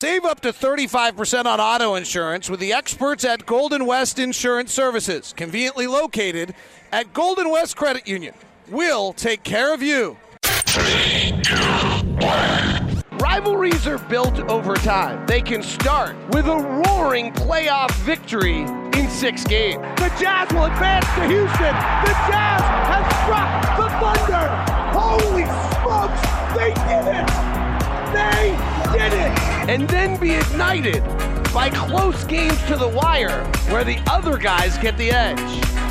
Save up to 35% on auto insurance with the experts at Golden West Insurance Services, conveniently located at Golden West Credit Union. We'll take care of you. Three, two, one. Rivalries are built over time. They can start with a roaring playoff victory in six games. The Jazz will advance to Houston. The Jazz have struck the Thunder. Holy smokes, they did it! They did it! And then be ignited by close games to the wire where the other guys get the edge.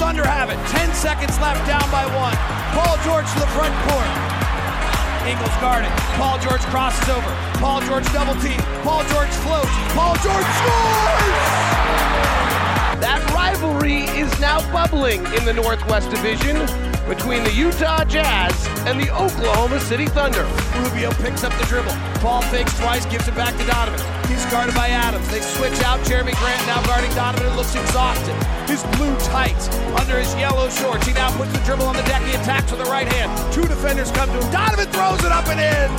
Thunder have it. 10 seconds left down by one. Paul George to the front court. Ingles guarding. Paul George crosses over. Paul George double team. Paul George floats. Paul George scores! That rivalry is now bubbling in the Northwest Division between the Utah Jazz and the Oklahoma City Thunder. Rubio picks up the dribble. Ball fakes twice, gives it back to Donovan. He's guarded by Adams. They switch out. Jerami Grant now guarding Donovan looks exhausted. His blue tights under his yellow shorts. He now puts the dribble on the deck. He attacks with the right hand. Two defenders come to him. Donovan throws it up and in.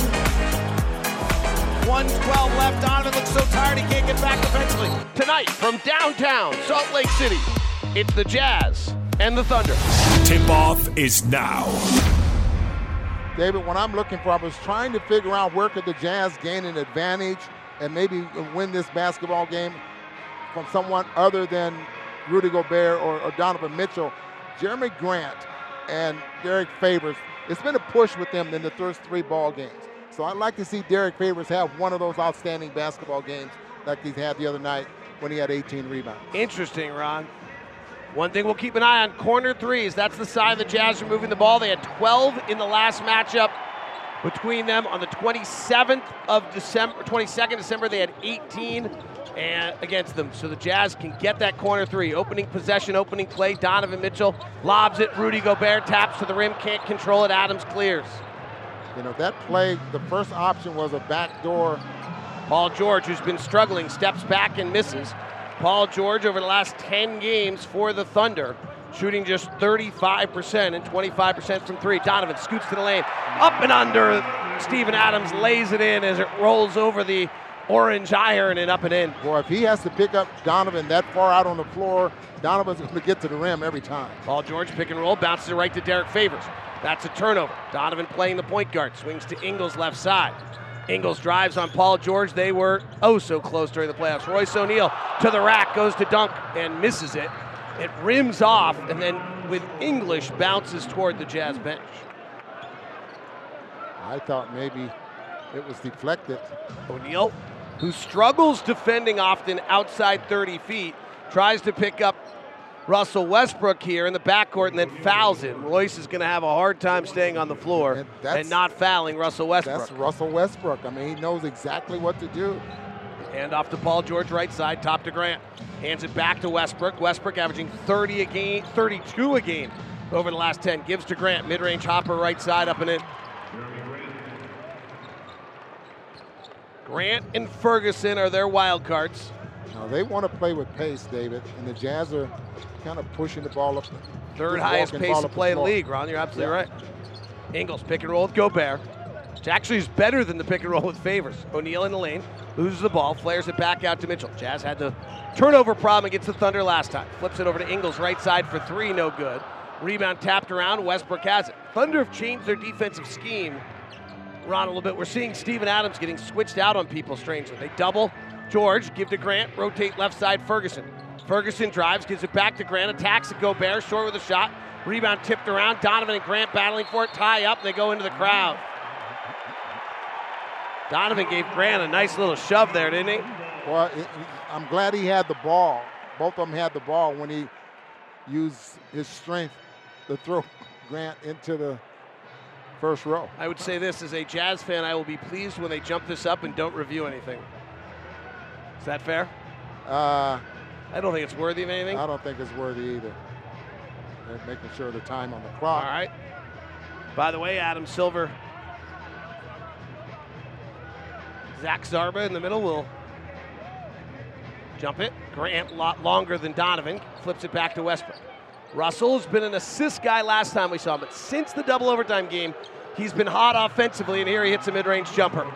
112 left. Donovan looks so tired he can't get back defensively. Tonight from downtown Salt Lake City, it's the Jazz and the Thunder. Tip off is now. David, what I'm looking for, I was trying to figure out where could the Jazz gain an advantage and maybe win this basketball game from someone other than Rudy Gobert or, or Donovan Mitchell. Jerami Grant and Derrick Favors, it's been a push with them in the first three ball games. So I'd like to see Derrick Favors have one of those outstanding basketball games like he had the other night when he had 18 rebounds. Interesting, Ron. One thing we'll keep an eye on corner threes. That's the sign the Jazz are moving the ball. They had 12 in the last matchup between them on the 27th of December, 22nd December. They had 18 and against them. So the Jazz can get that corner three. Opening possession, opening play. Donovan Mitchell lobs it. Rudy Gobert taps to the rim, can't control it. Adams clears. You know, that play, the first option was a backdoor. Paul George, who's been struggling, steps back and misses. Paul George, over the last 10 games for the Thunder, shooting just 35% and 25% from three. Donovan scoots to the lane, up and under. Steven Adams lays it in as it rolls over the orange iron and up and in. Boy, if he has to pick up Donovan that far out on the floor, Donovan's going to get to the rim every time. Paul George pick and roll, bounces it right to Derek Favors. That's a turnover. Donovan playing the point guard, swings to Ingles left side. Ingles drives on Paul George. They were oh so close during the playoffs. Royce O'Neale to the rack, goes to dunk and misses it. It rims off, and then with English bounces toward the Jazz bench. I thought maybe it was deflected. O'Neale, who struggles defending often outside 30 feet, tries to pick up Russell Westbrook here in the backcourt and then fouls him. Royce is going to have a hard time staying on the floor and, and, not fouling Russell Westbrook. That's Russell Westbrook. I mean, he knows exactly what to do. Hand off to Paul George, right side, top to Grant. Hands it back to Westbrook. Westbrook averaging 30 a game, 32 a game over the last 10. Gives to Grant, mid-range hopper, right side, up and in. Grant and Ferguson are their wild cards. Now they want to play with pace, David, and the Jazz are kind of pushing the ball up. Third highest pace to play in the league, Ron. You're absolutely yeah. right. Ingles pick and roll with Gobert. Which actually is better than the pick and roll with Favors. O'Neale in the lane, loses the ball, flares it back out to Mitchell. Jazz had the turnover problem against the Thunder last time. Flips it over to Ingles, right side for three, no good. Rebound tapped around, Westbrook has it. Thunder have changed their defensive scheme, Ron, a little bit. We're seeing Steven Adams getting switched out on people strangely. They double George, give to Grant, rotate left side Ferguson. Ferguson drives, gives it back to Grant, attacks it, Gobert, short with a shot. Rebound tipped around. Donovan and Grant battling for it, tie up, and they go into the crowd. Donovan gave Grant a nice little shove there, didn't he? Well, I'm glad he had the ball. Both of them had the ball when he used his strength to throw Grant into the first row. I would say this as a Jazz fan, I will be pleased when they jump this up and don't review anything. Is that fair? Uh, I don't think it's worthy of anything. I don't think it's worthy either. They're making sure the time on the clock. All right. By the way, Adam Silver, Zach Zarba in the middle will jump it. Grant lot longer than Donovan flips it back to Westbrook. Russell has been an assist guy last time we saw him, but since the double overtime game, he's been hot offensively, and here he hits a mid-range jumper.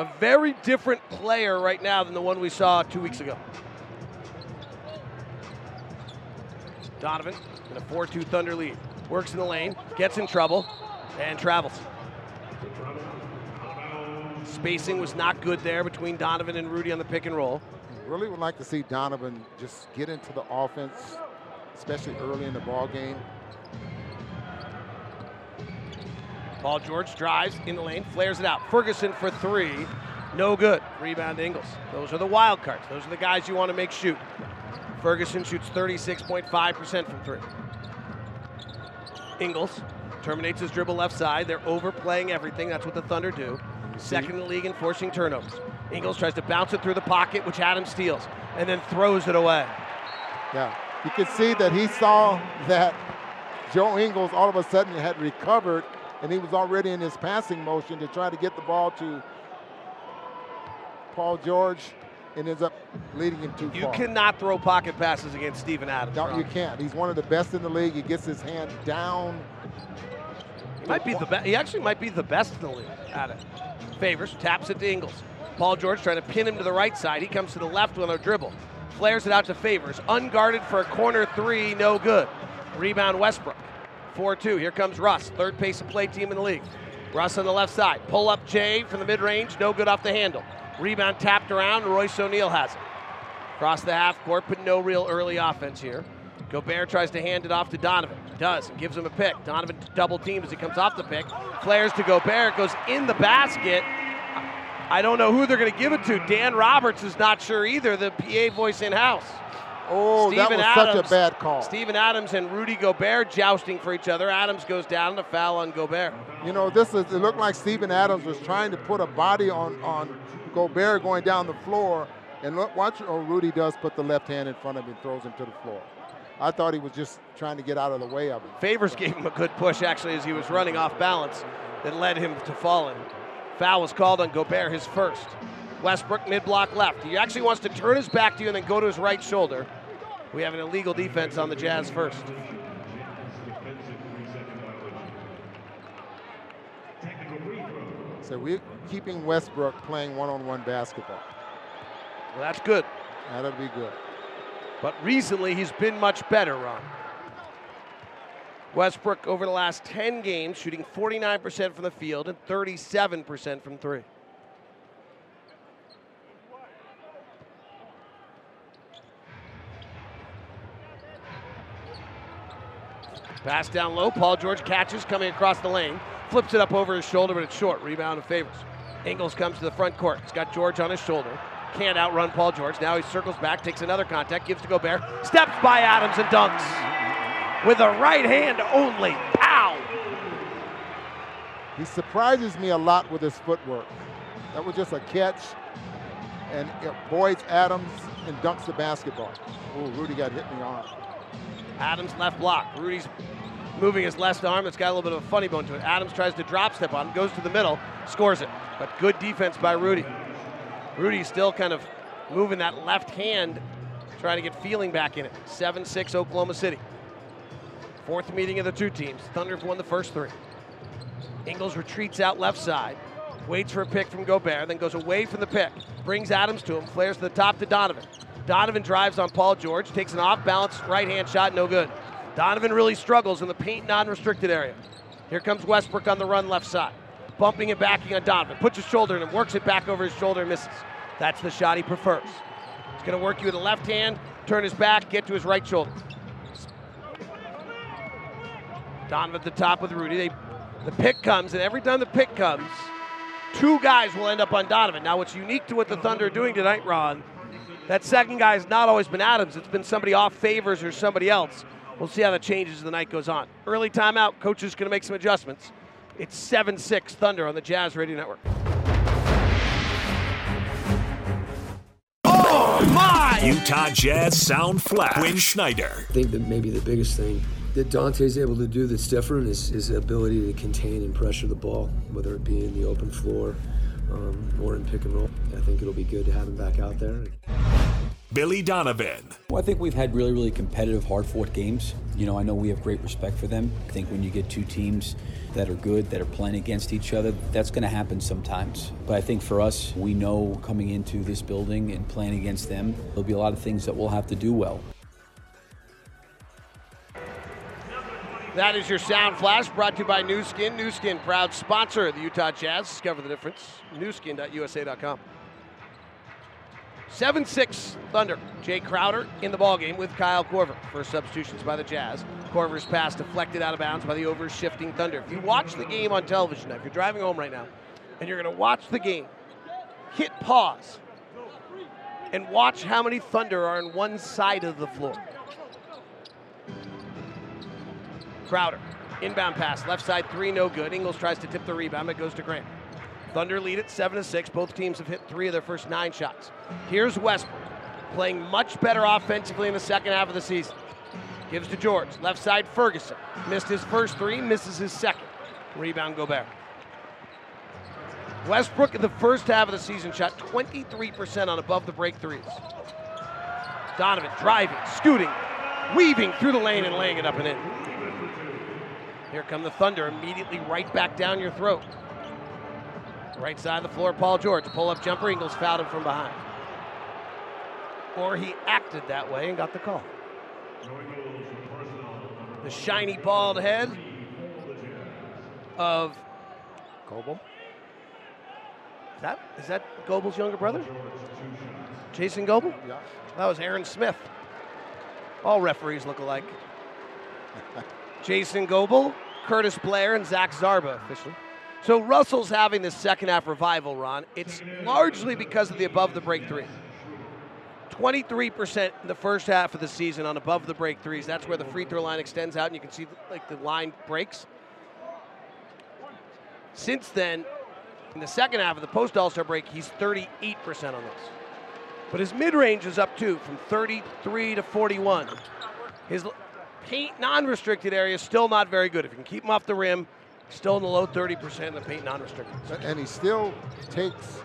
A very different player right now than the one we saw two weeks ago. Donovan in a 4 2 Thunder lead. Works in the lane, gets in trouble, and travels. Spacing was not good there between Donovan and Rudy on the pick and roll. Really would like to see Donovan just get into the offense, especially early in the ball game. Paul George drives in the lane, flares it out. Ferguson for three, no good. Rebound Ingles. Those are the wild cards. Those are the guys you want to make shoot. Ferguson shoots 36.5% from three. Ingles terminates his dribble left side. They're overplaying everything. That's what the Thunder do. Second in the league in forcing turnovers. Ingles tries to bounce it through the pocket, which Adam steals, and then throws it away. Yeah, you can see that he saw that Joe Ingles all of a sudden had recovered, and he was already in his passing motion to try to get the ball to Paul George, and ends up leading him too You far. cannot throw pocket passes against Steven Adams. No, Ron. you can't. He's one of the best in the league. He gets his hand down. He might be the best. He actually might be the best in the league at it. Favors taps it to Ingles. Paul George trying to pin him to the right side. He comes to the left with a dribble. Flares it out to Favors. Unguarded for a corner three, no good. Rebound Westbrook. 4 2. Here comes Russ, third pace of play team in the league. Russ on the left side. Pull up Jay from the mid range, no good off the handle. Rebound tapped around, Royce O'Neale has it. Across the half court, but no real early offense here. Gobert tries to hand it off to Donovan. Does gives him a pick. Donovan double teams as he comes off the pick. Flares to Gobert, goes in the basket. I don't know who they're going to give it to. Dan Roberts is not sure either, the PA voice in house. Oh, that was such a bad call. Steven Adams and Rudy Gobert jousting for each other. Adams goes down to foul on Gobert. You know, this is it looked like Steven Adams was trying to put a body on on Gobert going down the floor, and look, watch oh Rudy does put the left hand in front of him and throws him to the floor. I thought he was just trying to get out of the way of it. Favors gave him a good push actually as he was running off balance that led him to falling. Foul was called on Gobert, his first. Westbrook mid block left. He actually wants to turn his back to you and then go to his right shoulder. We have an illegal defense on the Jazz first. So we're keeping Westbrook playing one-on-one basketball. Well, that's good. That'll be good. But recently, he's been much better, Ron. Westbrook, over the last 10 games, shooting 49% from the field and 37% from three. Pass down low. Paul George catches coming across the lane. Flips it up over his shoulder, but it's short. Rebound of favors. Ingles comes to the front court. He's got George on his shoulder. Can't outrun Paul George. Now he circles back, takes another contact, gives to Gobert. Steps by Adams and dunks. With a right hand only. Pow! He surprises me a lot with his footwork. That was just a catch, and it voids Adams and dunks the basketball. Oh, Rudy got hit in the arm. Adams left block. Rudy's moving his left arm. It's got a little bit of a funny bone to it. Adams tries to drop step on goes to the middle, scores it. But good defense by Rudy. Rudy's still kind of moving that left hand, trying to get feeling back in it. 7 6 Oklahoma City. Fourth meeting of the two teams. Thunder have won the first three. Ingles retreats out left side, waits for a pick from Gobert, then goes away from the pick, brings Adams to him, flares to the top to Donovan. Donovan drives on Paul George, takes an off balance right hand shot, no good. Donovan really struggles in the paint non restricted area. Here comes Westbrook on the run left side, bumping and backing on Donovan, puts his shoulder in and works it back over his shoulder and misses. That's the shot he prefers. He's going to work you with the left hand, turn his back, get to his right shoulder. Donovan at the top with Rudy. They, the pick comes, and every time the pick comes, two guys will end up on Donovan. Now, what's unique to what the Thunder are doing tonight, Ron, that second guy has not always been Adams. It's been somebody off favors or somebody else. We'll see how that changes as the night goes on. Early timeout. Coach is going to make some adjustments. It's 7 6 Thunder on the Jazz Radio Network. Oh, my! Utah Jazz Sound Flash. Quin Snyder. I think that maybe the biggest thing that Dante's able to do that's different is his ability to contain and pressure the ball, whether it be in the open floor um, or in pick and roll. I think it'll be good to have him back out there. Billy Donovan. Well, I think we've had really, really competitive, hard fought games. You know, I know we have great respect for them. I think when you get two teams that are good, that are playing against each other, that's going to happen sometimes. But I think for us, we know coming into this building and playing against them, there'll be a lot of things that we'll have to do well. That is your sound flash brought to you by Nu Skin. Nu Skin, proud sponsor of the Utah Jazz. Discover the difference. Newskin.usa.com. 7 6 Thunder. Jae Crowder in the ballgame with Kyle Korver. First substitutions by the Jazz. Korver's pass deflected out of bounds by the over shifting Thunder. If you watch the game on television now, if you're driving home right now and you're going to watch the game, hit pause and watch how many Thunder are on one side of the floor. Crowder, inbound pass, left side three, no good. Ingles tries to tip the rebound, it goes to Grant. Thunder lead at seven to six. Both teams have hit three of their first nine shots. Here's Westbrook, playing much better offensively in the second half of the season. Gives to George, left side Ferguson. Missed his first three, misses his second. Rebound Gobert. Westbrook in the first half of the season shot 23% on above the break threes. Donovan driving, scooting, weaving through the lane and laying it up and in. Here come the Thunder, immediately right back down your throat. Right side of the floor, Paul George. Pull up jumper, Ingles fouled him from behind. Or he acted that way and got the call. The shiny bald head of Goble. Is that is that Goble's younger brother? Jason Goble? Yeah. That was Aaron Smith. All referees look alike. Jason Goble, Curtis Blair, and Zach Zarba officially. So Russell's having this second half revival, Ron. It's largely because of the above the break three. 23% in the first half of the season on above the break threes. That's where the free throw line extends out, and you can see like the line breaks. Since then, in the second half of the post All Star break, he's 38% on this. But his mid range is up too, from 33 to 41. His paint non restricted area still not very good. If you can keep him off the rim, still in the low 30% in the paint non restricted. And he still takes.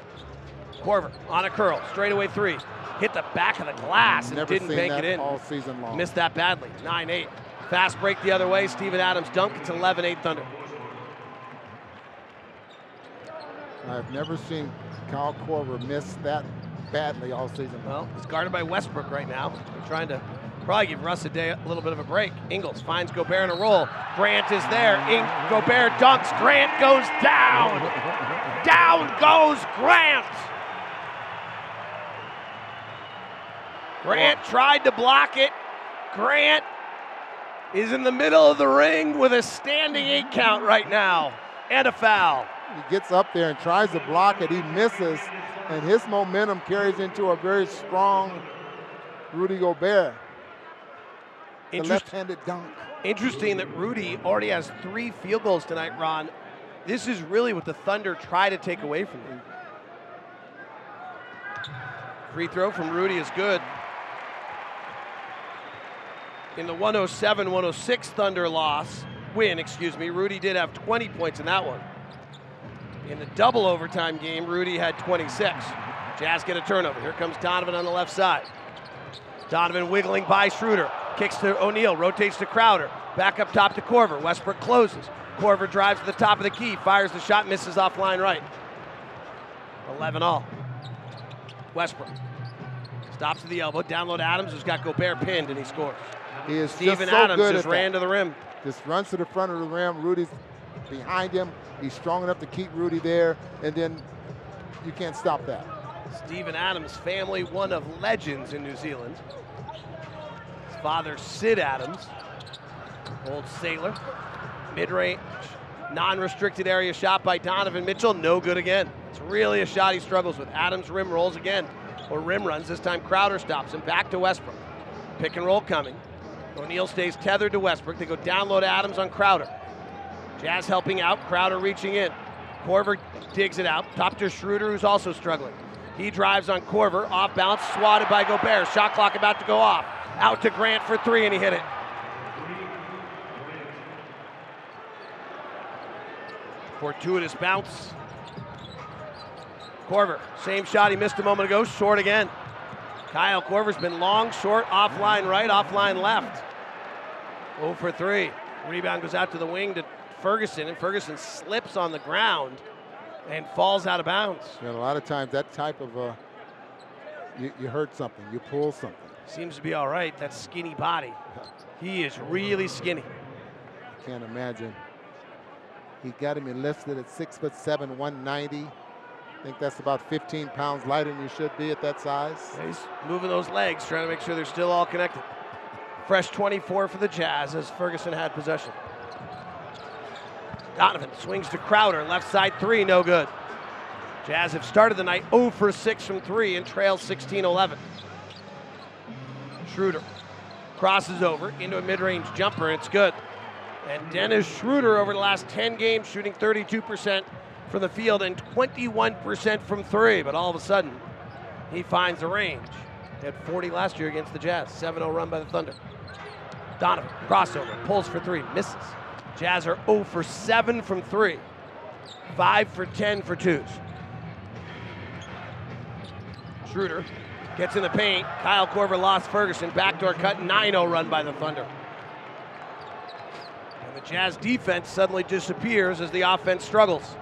Korver on a curl, straightaway three. Hit the back of the glass and Never didn't bank it in. all season long. Missed that badly. 9 8. Fast break the other way. Steven Adams dunk. It's 11 8 Thunder. I've never seen Kyle Korver miss that badly all season. Well, he's guarded by Westbrook right now. They're trying to probably give Russ a day a little bit of a break. Ingles finds Gobert in a roll. Grant is there. In- Gobert dunks. Grant goes down. down goes Grant. Grant tried to block it. Grant is in the middle of the ring with a standing eight count right now and a foul. He gets up there and tries to block it. He misses, and his momentum carries into a very strong Rudy Gobert. The left-handed dunk. Interesting that Rudy already has three field goals tonight, Ron. This is really what the Thunder try to take away from him. Free throw from Rudy is good. In the 107 106 Thunder loss, win, excuse me, Rudy did have 20 points in that one. In the double overtime game, Rudy had 26. Jazz get a turnover. Here comes Donovan on the left side. Donovan wiggling by Schroeder. Kicks to O'Neale, rotates to Crowder. Back up top to Korver. Westbrook closes. Korver drives to the top of the key, fires the shot, misses off line right. 11 all. Westbrook stops at the elbow. Download Adams, who's got Gobert pinned, and he scores. He is Steven just so Adams good just ran that. to the rim. Just runs to the front of the rim. Rudy's behind him. He's strong enough to keep Rudy there, and then you can't stop that. Steven Adams' family, one of legends in New Zealand. Father, Sid Adams, old sailor. Mid range, non restricted area shot by Donovan Mitchell, no good again. It's really a shot he struggles with. Adams rim rolls again, or rim runs. This time Crowder stops him. Back to Westbrook. Pick and roll coming. O'Neale stays tethered to Westbrook. They go download Adams on Crowder. Jazz helping out, Crowder reaching in. Korver digs it out. Top to Schroeder, who's also struggling. He drives on Korver, off balance, swatted by Gobert. Shot clock about to go off. Out to Grant for three, and he hit it. Fortuitous bounce. Korver, same shot he missed a moment ago, short again. Kyle Korver's been long, short, offline right, offline left. 0 for 3. Rebound goes out to the wing to Ferguson, and Ferguson slips on the ground and falls out of bounds. And a lot of times that type of, uh, you, you hurt something, you pull something. Seems to be all right, that skinny body. He is really skinny. Can't imagine. He got him enlisted at six foot seven, 190. I think that's about 15 pounds lighter than you should be at that size. He's moving those legs, trying to make sure they're still all connected. Fresh 24 for the Jazz as Ferguson had possession. Donovan swings to Crowder, left side three, no good. Jazz have started the night 0 for 6 from 3 and trail 16 11. Schroeder crosses over into a mid range jumper, it's good. And Dennis Schroeder over the last 10 games shooting 32% from the field and 21% from three. But all of a sudden, he finds the range. Had 40 last year against the Jazz. 7 0 run by the Thunder. Donovan, crossover, pulls for three, misses. Jazz are 0 for 7 from three, 5 for 10 for twos. Schroeder gets in the paint. Kyle Korver lost Ferguson. Backdoor cut, 9 0 run by the Thunder. And the Jazz defense suddenly disappears as the offense struggles.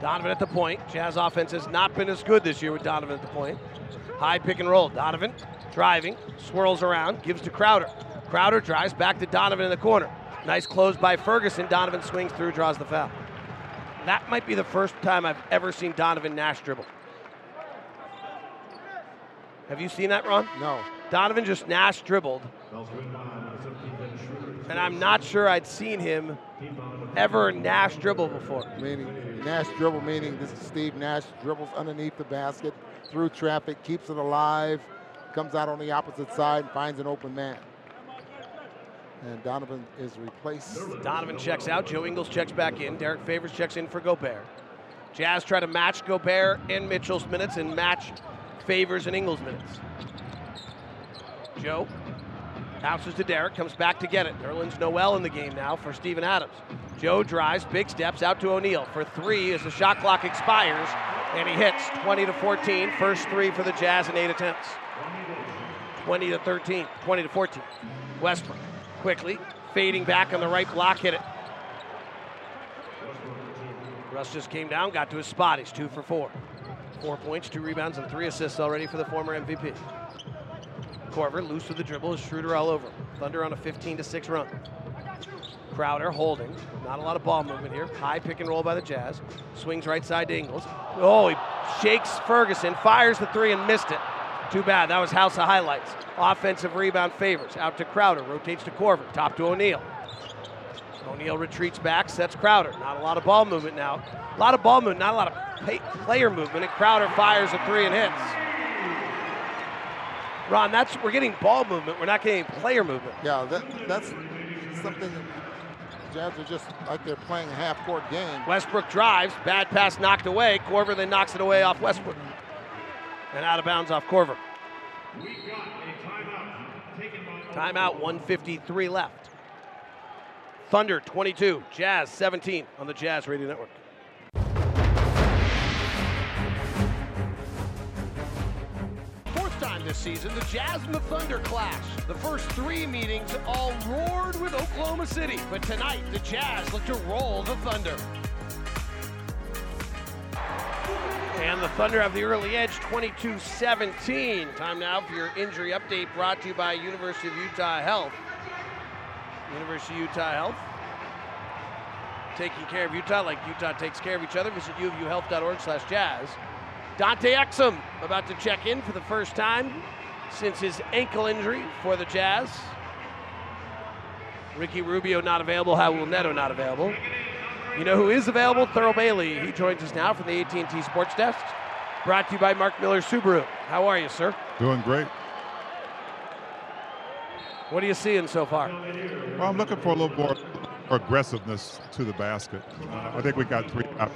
Donovan at the point. Jazz offense has not been as good this year with Donovan at the point. High pick and roll. Donovan driving, swirls around, gives to Crowder. Crowder drives back to Donovan in the corner. Nice close by Ferguson. Donovan swings through, draws the foul. That might be the first time I've ever seen Donovan Nash dribble. Have you seen that, Ron? No. Donovan just Nash dribbled. And I'm not sure I'd seen him ever Nash dribble before. Meaning Nash dribble, meaning this is Steve Nash dribbles underneath the basket, through traffic, keeps it alive, comes out on the opposite side, and finds an open man. And Donovan is replaced. Donovan checks out. Joe Ingles checks back in. Derrick Favors checks in for Gobert. Jazz try to match Gobert and Mitchell's minutes and match Favors and Ingles minutes. Joe bounces to Derrick, comes back to get it. Nerlens Noel in the game now for Steven Adams. Joe drives, big steps out to O'Neale for three as the shot clock expires, and he hits 20 to 14. First three for the Jazz in eight attempts. 20 to 13, 20 to 14. Westbrook quickly, fading back on the right block, hit it. Russ just came down, got to his spot. He's two for four. Four points, two rebounds, and three assists already for the former MVP. Korver loose with the dribble, is Schroeder all over. Thunder on a 15 to 6 run. Crowder holding. Not a lot of ball movement here. High pick and roll by the Jazz. Swings right side to Ingles. Oh, he shakes Ferguson, fires the three and missed it. Too bad. That was House of Highlights. Offensive rebound favors. Out to Crowder. Rotates to Korver. Top to O'Neale. O'Neale retreats back, sets Crowder. Not a lot of ball movement now. A lot of ball movement, not a lot of pay- player movement. And Crowder fires a three and hits. Ron, that's we're getting ball movement. We're not getting player movement. Yeah, that, that's something the Jazz are just like they're playing a half court game. Westbrook drives, bad pass knocked away. Korver then knocks it away off Westbrook. And out of bounds off Korver. Timeout, 153 left. Thunder 22, Jazz 17 on the Jazz Radio Network. Fourth time this season, the Jazz and the Thunder clash. The first three meetings all roared with Oklahoma City, but tonight the Jazz look to roll the Thunder. And the Thunder have the early edge 22 17. Time now for your injury update brought to you by University of Utah Health. University of Utah Health. Taking care of Utah like Utah takes care of each other. Visit uvuhealth.org slash jazz. Dante Exum about to check in for the first time since his ankle injury for the Jazz. Ricky Rubio not available. Raul Neto not available. You know who is available? Thurl Bailey. He joins us now from the AT&T Sports Desk. Brought to you by Mark Miller Subaru. How are you, sir? Doing great. What are you seeing so far? Well, I'm looking for a little more aggressiveness to the basket. Uh, I think we got three up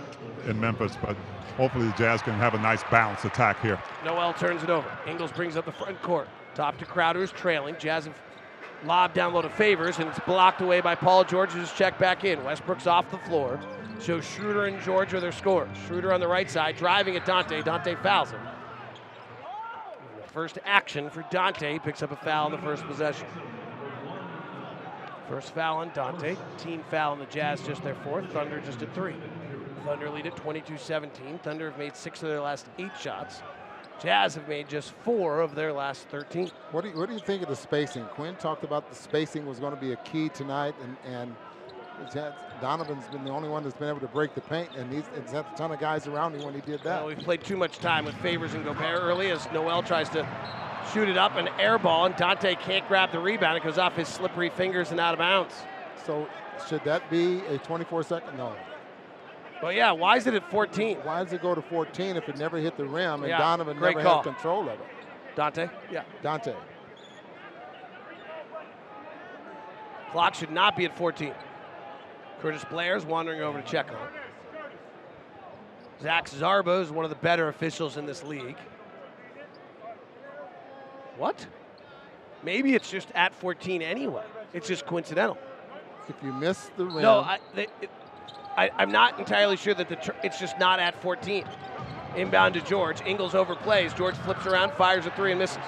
in Memphis, but hopefully the Jazz can have a nice balanced attack here. Noel turns it over. Ingles brings up the front court. Top to Crowder is trailing. Jazz have lob down low to Favors, and it's blocked away by Paul George, who's checked back in. Westbrook's off the floor. So Schroeder and George are their scorers. Schroeder on the right side, driving at Dante. Dante fouls him. First action for Dante. Picks up a foul in the first possession. First foul on Dante. Team foul on the Jazz, just their fourth. Thunder just at three. Thunder lead at 22 17. Thunder have made six of their last eight shots. Jazz have made just four of their last 13. What do you, what do you think of the spacing? Quin talked about the spacing was going to be a key tonight, and, and Donovan's been the only one that's been able to break the paint, and he's, he's had a ton of guys around him when he did that. Well, we've played too much time with Favors and Gobert early as Noel tries to shoot it up, an air ball, and Dante can't grab the rebound. It goes off his slippery fingers and out of bounds. So should that be a 24 second? No. Well, yeah. Why is it at 14? Why does it go to 14 if it never hit the rim and Yeah, Donovan never call. had control of it? Dante? Yeah. Dante. Clock should not be at 14. Curtis Blair's wandering over to check on. Zach Zarba is one of the better officials in this league. What? Maybe it's just at 14 anyway. It's just coincidental. If you miss the rim, No, I, they, it, I, I'm not entirely sure that the tr- it's just not at 14. Inbound to George. Ingles overplays. George flips around, fires a three, and misses.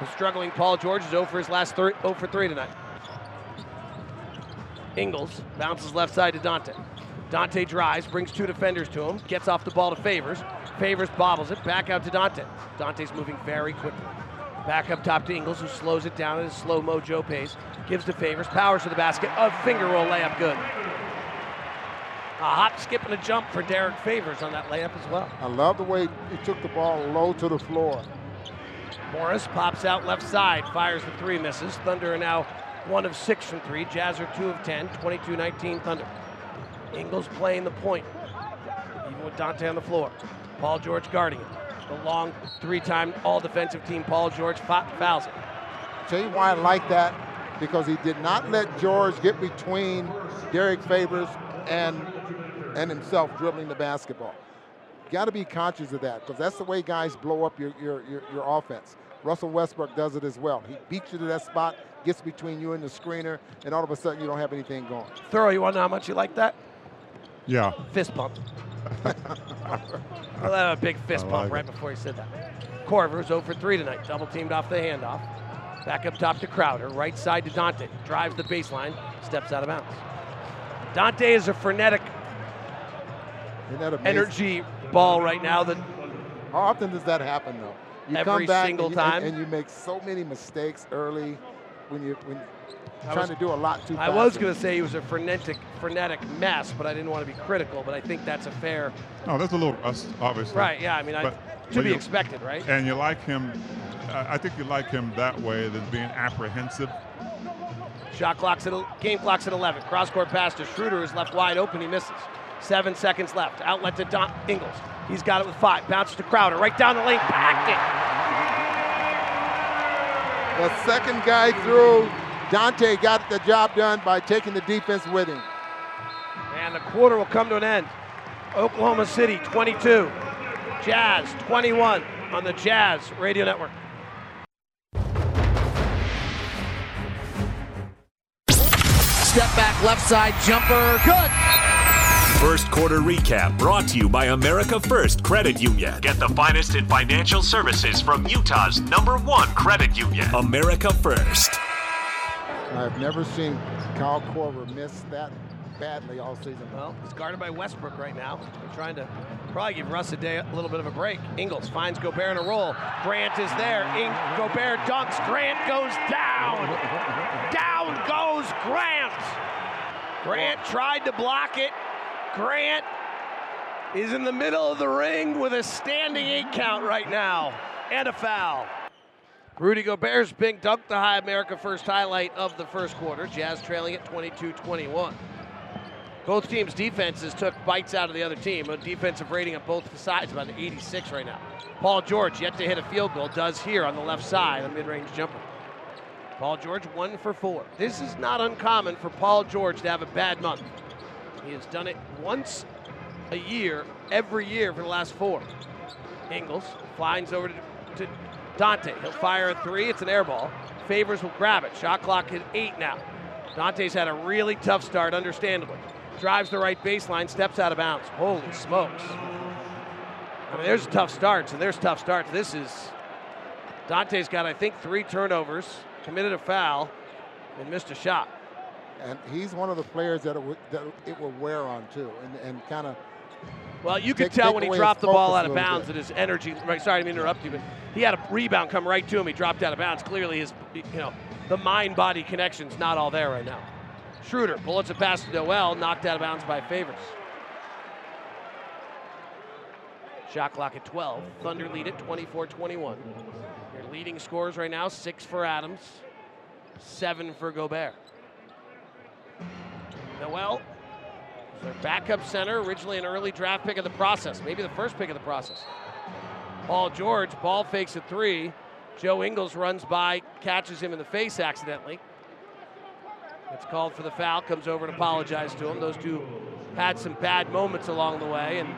The struggling Paul George is 0 for his last three, 0 for 3 tonight. Ingles bounces left side to Dante. Dante drives, brings two defenders to him, gets off the ball to Favors. Favors bobbles it, back out to Dante. Dante's moving very quickly. Back up top to Ingles, who slows it down at a slow mo Joe pace. Gives to Favors, powers to the basket. A finger roll layup, good. A hop, skip, and a jump for Derrick Favors on that layup as well. I love the way he took the ball low to the floor. Morris pops out left side, fires the three, misses. Thunder are now one of six from three. Jazz are two of 10, 22 19 Thunder. Ingles playing the point, even with Dante on the floor. Paul George guarding him. The long three time all defensive team, Paul George fou- fouls it. Tell you why I like that because he did not let George get between Derrick Favors and and himself dribbling the basketball. Got to be conscious of that because that's the way guys blow up your, your your your offense. Russell Westbrook does it as well. He beats you to that spot, gets between you and the screener, and all of a sudden you don't have anything going. Thurl, you want to know how much you like that? Yeah. Fist pump. well, that a big fist I pump like right before he said that. Korver's 0 for 3 tonight. Double teamed off the handoff. Back up top to Crowder. Right side to Dante. Drives the baseline. Steps out of bounds. Dante is a frenetic Isn't that amazing? energy ball right now that How often does that happen though? You Every come back single and you, time. and, and you make so many mistakes early when you when I trying was- to do a lot too I was going to say he was a frenetic, frenetic mess, but I didn't want to be critical. But I think that's a fair. No, that's a little rust, obviously. Right, yeah, I mean, I- to but be you- expected, right? And you like him. I I think you like him that way than being apprehensive. Shot clock's at game clock's at 11. Cross court pass to Schroeder is left wide open. He misses. Seven seconds left. Outlet to Don Ingles. He's got it with five. Bounces to Crowder. Right down the lane. Packed it. The second guy through, Dante got the job done by taking the defense with him. And the quarter will come to an end. Oklahoma City 22, Jazz 21 on the Jazz Radio Network. Step back, left side jumper. Good. First quarter recap brought to you by America First Credit Union. Get the finest in financial services from Utah's number one credit union. America First. I've never seen Kyle Korver miss that badly all season. Well, he's guarded by Westbrook right now. They're trying to probably give Russ a day a little bit of a break. Ingles finds Gobert in a roll. Grant is there. Ing- Gobert dunks. Grant goes down. down goes Grant. Grant tried to block it. Grant is in the middle of the ring with a standing eight count right now and a foul. Rudy Gobert's big dunk, the high America first highlight of the first quarter. Jazz trailing at 22 21. Both teams' defenses took bites out of the other team. A defensive rating on both sides about an 86 right now. Paul George yet to hit a field goal, does here on the left side, a mid-range jumper. Paul George one for four. This is not uncommon for Paul George to have a bad month. He has done it once a year, every year for the last four. Ingles finds over to, to Dante. He'll fire a three. It's an air ball. Favors will grab it. Shot clock at eight now. Dante's had a really tough start, understandably. Drives the right baseline, steps out of bounds. Holy smokes. I mean, there's tough starts, and there's tough starts. This is Dante's got, I think, three turnovers, committed a foul, and missed a shot. And he's one of the players that it would, that it will wear on too, and, and kind of. Well, you could tell when he dropped the ball out of bounds that his energy. Right, sorry to interrupt you, but he had a rebound come right to him. He dropped out of bounds. Clearly, his you know the mind-body connection's not all there right now. Schroeder bullets a pass to Noel, knocked out of bounds by Favors. Shot clock at 12. Thunder lead at 24-21. Your leading scores right now: six for Adams, seven for Gobert. Noel, their backup center, originally an early draft pick of the process, maybe the first pick of the process. Paul George, ball fakes a three. Joe Ingles runs by, catches him in the face accidentally. It's called for the foul, comes over and apologizes to him. Those two had some bad moments along the way, and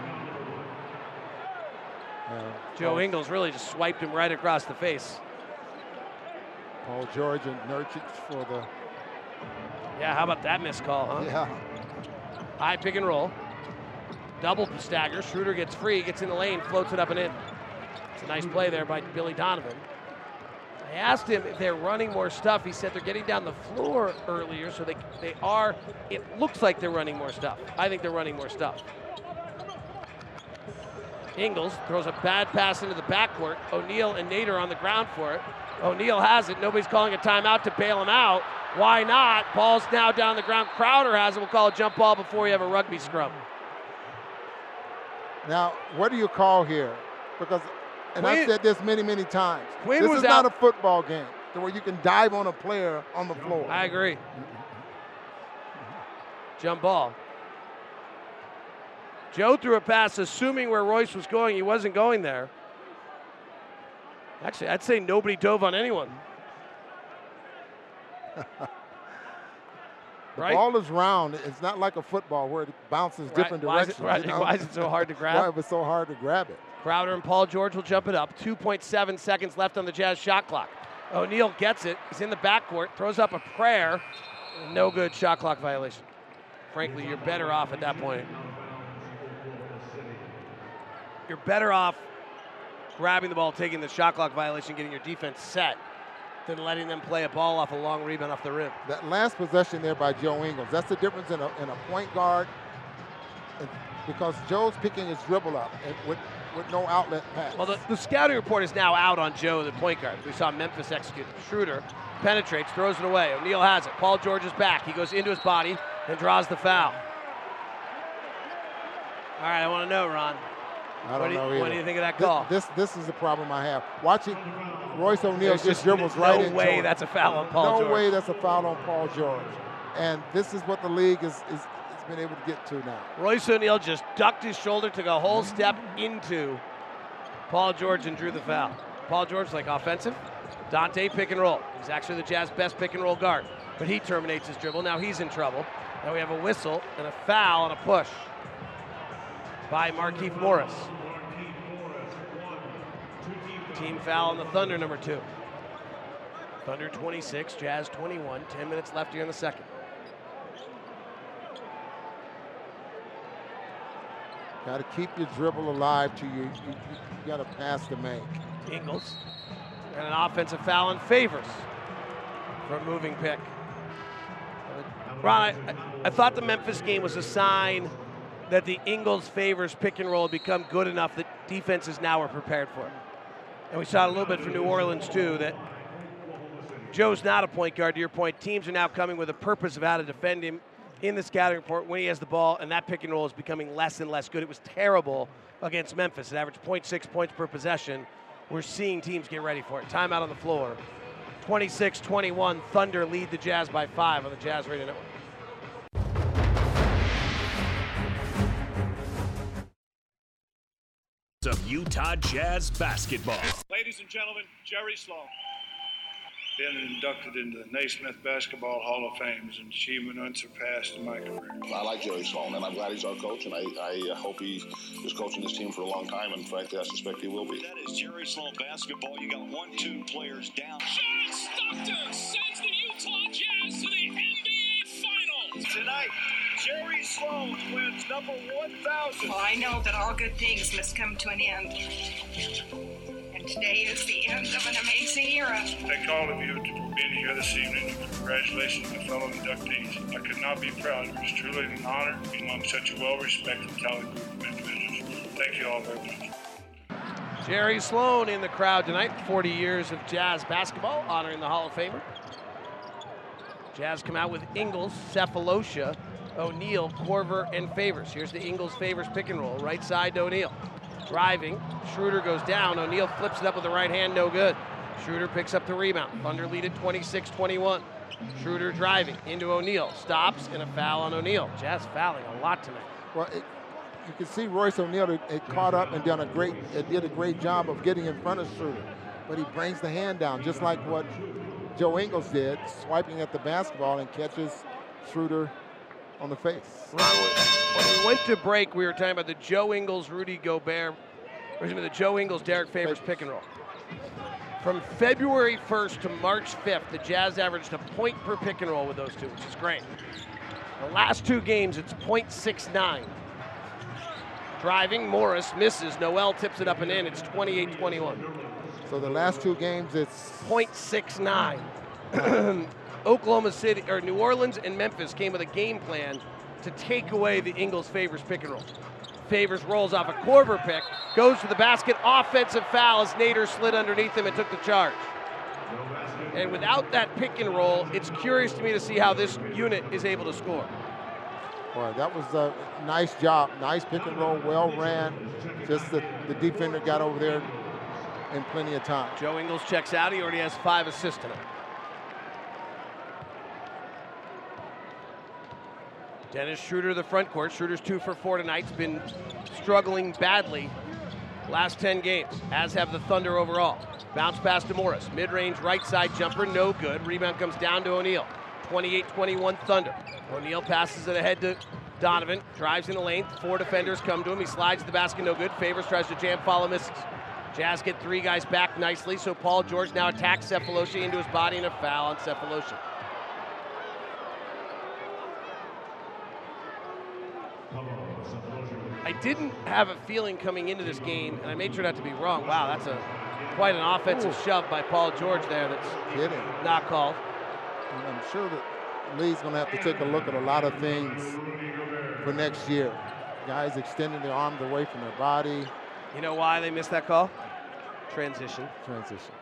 uh, Joe Ingles really just swiped him right across the face. Paul George and Nurkic for the yeah, how about that missed call, huh? Yeah. High pick and roll. Double stagger. Schroeder gets free, gets in the lane, floats it up and in. It's a nice play there by Billy Donovan. I asked him if they're running more stuff. He said they're getting down the floor earlier, so they, they are. It looks like they're running more stuff. I think they're running more stuff. Ingles throws a bad pass into the backcourt. O'Neale and Nader on the ground for it. O'Neale has it. Nobody's calling a timeout to bail him out. Why not? Ball's now down the ground. Crowder has it. We'll call a jump ball before you have a rugby scrum. Now, what do you call here? Because, and Quin, I've said this many, many times. Quin this is out. not a football game to where you can dive on a player on the floor. I agree. jump ball. Joe threw a pass, assuming where Royce was going. He wasn't going there. Actually, I'd say nobody dove on anyone. the right? ball is round. It's not like a football where it bounces right. different why directions. Is it, right. you know? Why is it so hard to grab? Why is it so hard to grab it? Crowder and Paul George will jump it up. 2.7 seconds left on the Jazz shot clock. O'Neale gets it. He's in the backcourt, throws up a prayer. No good shot clock violation. Frankly, you're better off at that point. You're better off grabbing the ball, taking the shot clock violation, getting your defense set, than letting them play a ball off a long rebound off the rim. That last possession there by Joe Ingles, that's the difference in a, in a point guard because Joe's picking his dribble up with, with no outlet pass. Well, the, the scouting report is now out on Joe, the point guard. We saw Memphis execute. Schroeder penetrates, throws it away. O'Neale has it. Paul George is back. He goes into his body and draws the foul. All right, I want to know, Ron. I don't what do, you, know either. what do you think of that call? This this, this is the problem I have. Watching Royce O'Neale just, just dribbles no right in. No way George. that's a foul on Paul no George. No way that's a foul on Paul George. And this is what the league is, is has been able to get to now. Royce O'Neale just ducked his shoulder, took a whole step into Paul George and drew the foul. Paul George like offensive. Dante pick and roll. He's actually the Jazz best pick and roll guard. But he terminates his dribble. Now he's in trouble. Now we have a whistle and a foul and a push by Markieff Morris. Team foul on the Thunder, number two. Thunder 26, Jazz 21. 10 minutes left here in the second. Got to keep your dribble alive to you. You, you, you got to pass to make. Ingles. And an offensive foul in favors for a moving pick. Uh, Ron, I, I thought the Memphis game was a sign that the Ingles favors pick and roll become good enough that defenses now are prepared for it. And we saw a little bit from New Orleans, too, that Joe's not a point guard, to your point. Teams are now coming with a purpose of how to defend him in the scouting report when he has the ball, and that pick and roll is becoming less and less good. It was terrible against Memphis. It averaged 0.6 points per possession. We're seeing teams get ready for it. Timeout on the floor. 26 21, Thunder lead the Jazz by five on the Jazz Radio Network. Of Utah Jazz basketball. Ladies and gentlemen, Jerry Sloan. Been inducted into the Naismith Basketball Hall of Fame is an achievement unsurpassed in my career. I like Jerry Sloan, and I'm glad he's our coach, and I, I uh, hope he is coaching this team for a long time, and frankly, I suspect he will be. That is Jerry Sloan basketball. You got one, two players down. John Stockton sends the Utah Jazz to the NBA Finals. Tonight, Jerry Sloan wins number 1,000. Well, I know that all good things must come to an end. And today is the end of an amazing era. Thank all of you for being here this evening. Congratulations to fellow inductees. I could not be prouder. It's truly an honor to be among such a well-respected talent group of individuals. Thank you all very much. Jerry Sloan in the crowd tonight. 40 years of Jazz basketball, honoring the Hall of Famer. Jazz come out with Ingles, Sefolosha, O'Neale, Korver, and Favors. Here's the Ingles Favors pick and roll. Right side to O'Neale. Driving. Schroeder goes down. O'Neale flips it up with the right hand. No good. Schroeder picks up the rebound. Thunder lead at 26 21. Schroeder driving into O'Neale. Stops and a foul on O'Neale. Jazz fouling a lot tonight. Well, it, you can see Royce O'Neale had caught up and done a great, did a great job of getting in front of Schroeder. But he brings the hand down, just like what Joe Ingles did, swiping at the basketball and catches Schroeder on the face. When we went to break, we were talking about the Joe Ingles, Rudy Gobert, or excuse me, the Joe Ingles, Derrick Favors pick and roll. From February 1st to March 5th, the Jazz averaged a point per pick and roll with those two, which is great. The last two games, it's 0.69. Driving, Morris misses. Noel tips it up and in. It's 28 21. So the last two games, it's 0.69. Oklahoma City or New Orleans and Memphis came with a game plan to take away the Ingles Favors pick and roll. Favors rolls off a Korver pick, goes to the basket, offensive foul as Nader slid underneath him and took the charge. And without that pick and roll, it's curious to me to see how this unit is able to score. Boy, that was a nice job. Nice pick and roll, well ran. Just the, the defender got over there in plenty of time. Joe Ingles checks out. He already has five assists tonight. Dennis Schroeder, the front court. Schroeder's two for four tonight. He's been struggling badly last 10 games, as have the Thunder overall. Bounce pass to Morris. Mid range right side jumper, no good. Rebound comes down to O'Neale. 28 21 Thunder. O'Neale passes it ahead to Donovan. Drives in the lane. Four defenders come to him. He slides the basket, no good. Favors tries to jam, follow, misses. Jazz get three guys back nicely, so Paul George now attacks Sefolosha into his body and a foul on Sefolosha. I didn't have a feeling coming into this game, and I made sure not to be wrong. Wow, that's a quite an offensive Ooh. shove by Paul George there. That's Kidding. not called. And I'm sure that Lee's going to have to take a look at a lot of things for next year. Guys extending their arms away from their body. You know why they missed that call? Transition. Transition.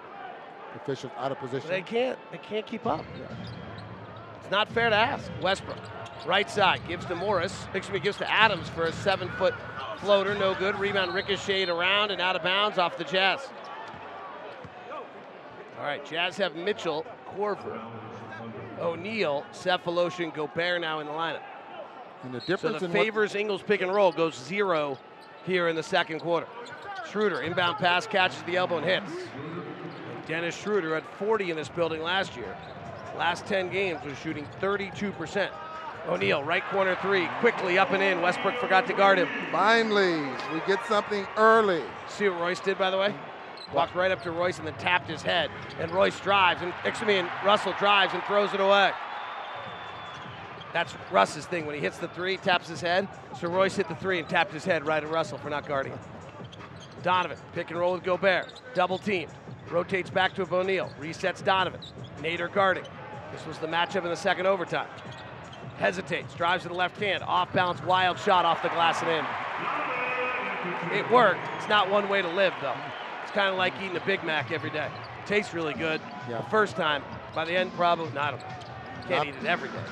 Officials out of position. They can't. They can't keep up. It's not fair to ask. Westbrook Right side gives to Morris. Excuse me, gives to Adams for a seven-foot floater. No good. Rebound ricocheted around and out of bounds off the Jazz. All right, Jazz have Mitchell, Korver, O'Neale, and Gobert now in the lineup. And the difference so the favors what... Ingles pick and roll goes zero here in the second quarter. Schroeder inbound pass catches the elbow and hits. And Dennis Schroeder had 40 in this building last year. Last 10 games was shooting 32 percent. O'Neale, right corner three, quickly up and in. Westbrook forgot to guard him. Finally, we get something early. See what Royce did, by the way? Walked right up to Royce and then tapped his head. And Royce drives, and excuse me, and Russell drives and throws it away. That's Russ's thing. When he hits the three, taps his head. So Royce hit the three and tapped his head right at Russell for not guarding him. Donovan, pick and roll with Gobert. Double team. Rotates back to O'Neale. Resets Donovan. Nader guarding. This was the matchup in the second overtime hesitates, drives to the left hand, off balance, wild shot off the glass and in. It worked. It's not one way to live, though. It's kind of like eating a Big Mac every day. Tastes really good yeah. the first time. By the end, probably not. Can't not. eat it every day.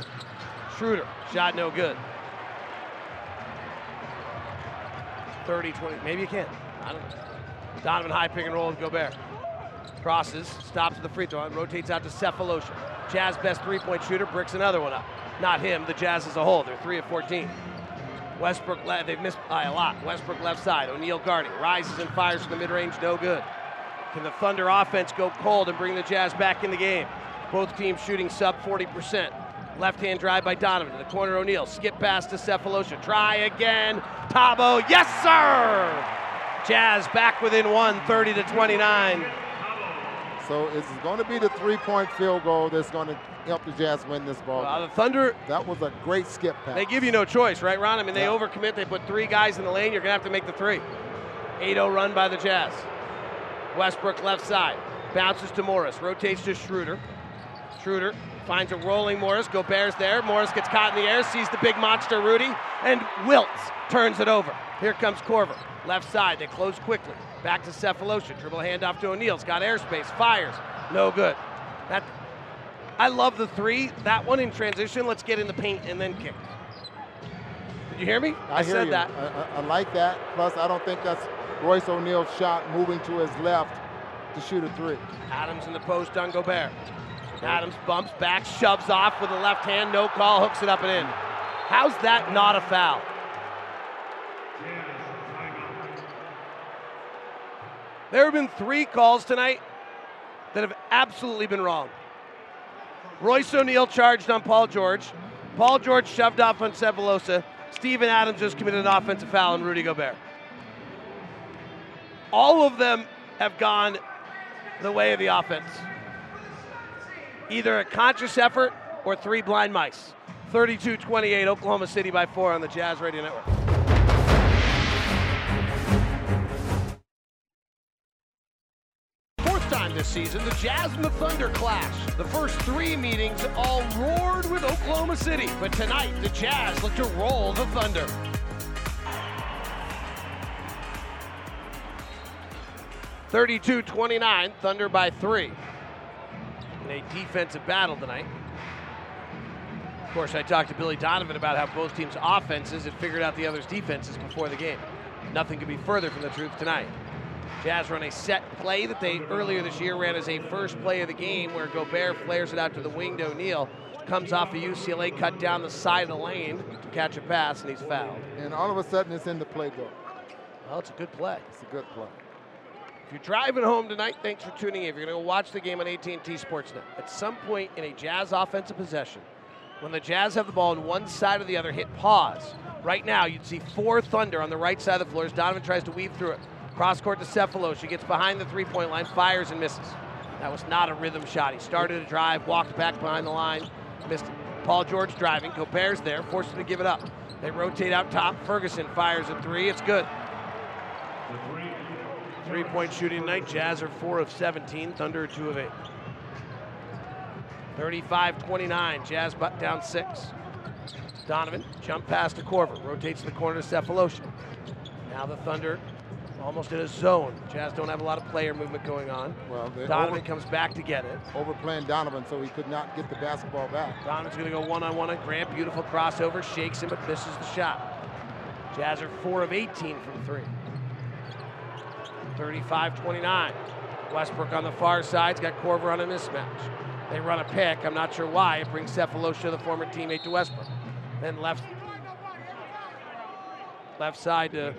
Schroeder, shot no good. 30, 20, maybe you can. I don't know. Donovan high pick and roll with Gobert. Crosses, stops at the free throw line, rotates out to Sefolosha. Jazz best three point shooter, bricks another one up. Not him, the Jazz as a whole. They're 3 of 14. Westbrook, they've missed by a lot. Westbrook left side. O'Neale guarding. Rises and fires from the mid range, no good. Can the Thunder offense go cold and bring the Jazz back in the game? Both teams shooting sub 40%. Left hand drive by Donovan to the corner. O'Neale. Skip pass to Sefolosha. Try again. Thabo. Yes, sir! Jazz back within one, 30 to 29. So it's going to be the three-point field goal that's going to help the Jazz win this ball. Well, the Thunder. That was a great skip pass. They give you no choice, right, Ron? I mean, they yeah. overcommit. They put three guys in the lane. You're going to have to make the three. 8-0 run by the Jazz. Westbrook left side. Bounces to Morris. Rotates to Schroeder. Schroeder finds a rolling Morris. Gobert's there. Morris gets caught in the air, sees the big monster Rudy, and wilts. turns it over. Here comes Korver. Left side. They close quickly. Back to Sefolosha. Dribble handoff to O'Neale's got airspace. Fires. No good. That I love the three. That one in transition. Let's get in the paint and then kick. Did you hear me? I, hear said you. that. I, I, I like that. Plus, I don't think that's Royce O'Neale's shot moving to his left to shoot a three. Adams in the post on Gobert. Adams bumps back, shoves off with the left hand, no call, hooks it up and in. How's that not a foul? There have been three calls tonight that have absolutely been wrong. Royce O'Neale charged on Paul George. Paul George shoved off on Sefolosha. Steven Adams just committed an offensive foul on Rudy Gobert. All of them have gone the way of the offense. Either a conscious effort or three blind mice. 32 28, Oklahoma City by four on the Jazz Radio Network. Time this season, the Jazz and the Thunder clash. The first three meetings all roared with Oklahoma City, but tonight the Jazz look to roll the Thunder. Thirty-two twenty-nine, Thunder by three. In a defensive battle tonight. Of course, I talked to Billy Donovan about how both teams' offenses had figured out the other's defenses before the game. Nothing could be further from the truth tonight. Jazz run a set play that they earlier this year ran as a first play of the game where Gobert flares it out to the wing to O'Neale. Comes off a UCLA cut down the side of the lane to catch a pass, and he's fouled. And all of a sudden, it's in the playbook. Well, it's a good play. It's a good play. If you're driving home tonight, thanks for tuning in. If you're going to go watch the game on AT&T Sportsnet, at some point in a Jazz offensive possession, when the Jazz have the ball on one side or the other, hit pause. Right now, you'd see four Thunder on the right side of the floor as Donovan tries to weave through it. Cross court to Sefolosha gets behind the three point line, fires and misses. That was not a rhythm shot. He started a drive, walked back behind the line, missed. Paul George driving. Gobert's there, forced him to give it up. They rotate out top. Ferguson fires a three. It's good. Three point shooting tonight. Jazz are four of 17. Thunder two of eight. 35 29. Jazz butt down six. Donovan jump pass to Korver, Rotates to the corner to Sefolosha. Now the Thunder almost in a zone. Jazz don't have a lot of player movement going on. Well, Donovan comes back to get it. Overplaying Donovan, so he could not get the basketball back. Donovan's going to go one on one on Grant. Beautiful crossover. Shakes him, but misses the shot. Jazz are 4 of 18 from three. 35 29. Westbrook on the far side's got Korver on a mismatch. They run a pick. I'm not sure why. It brings Sefolosha, the former teammate, to Westbrook. Then left left side to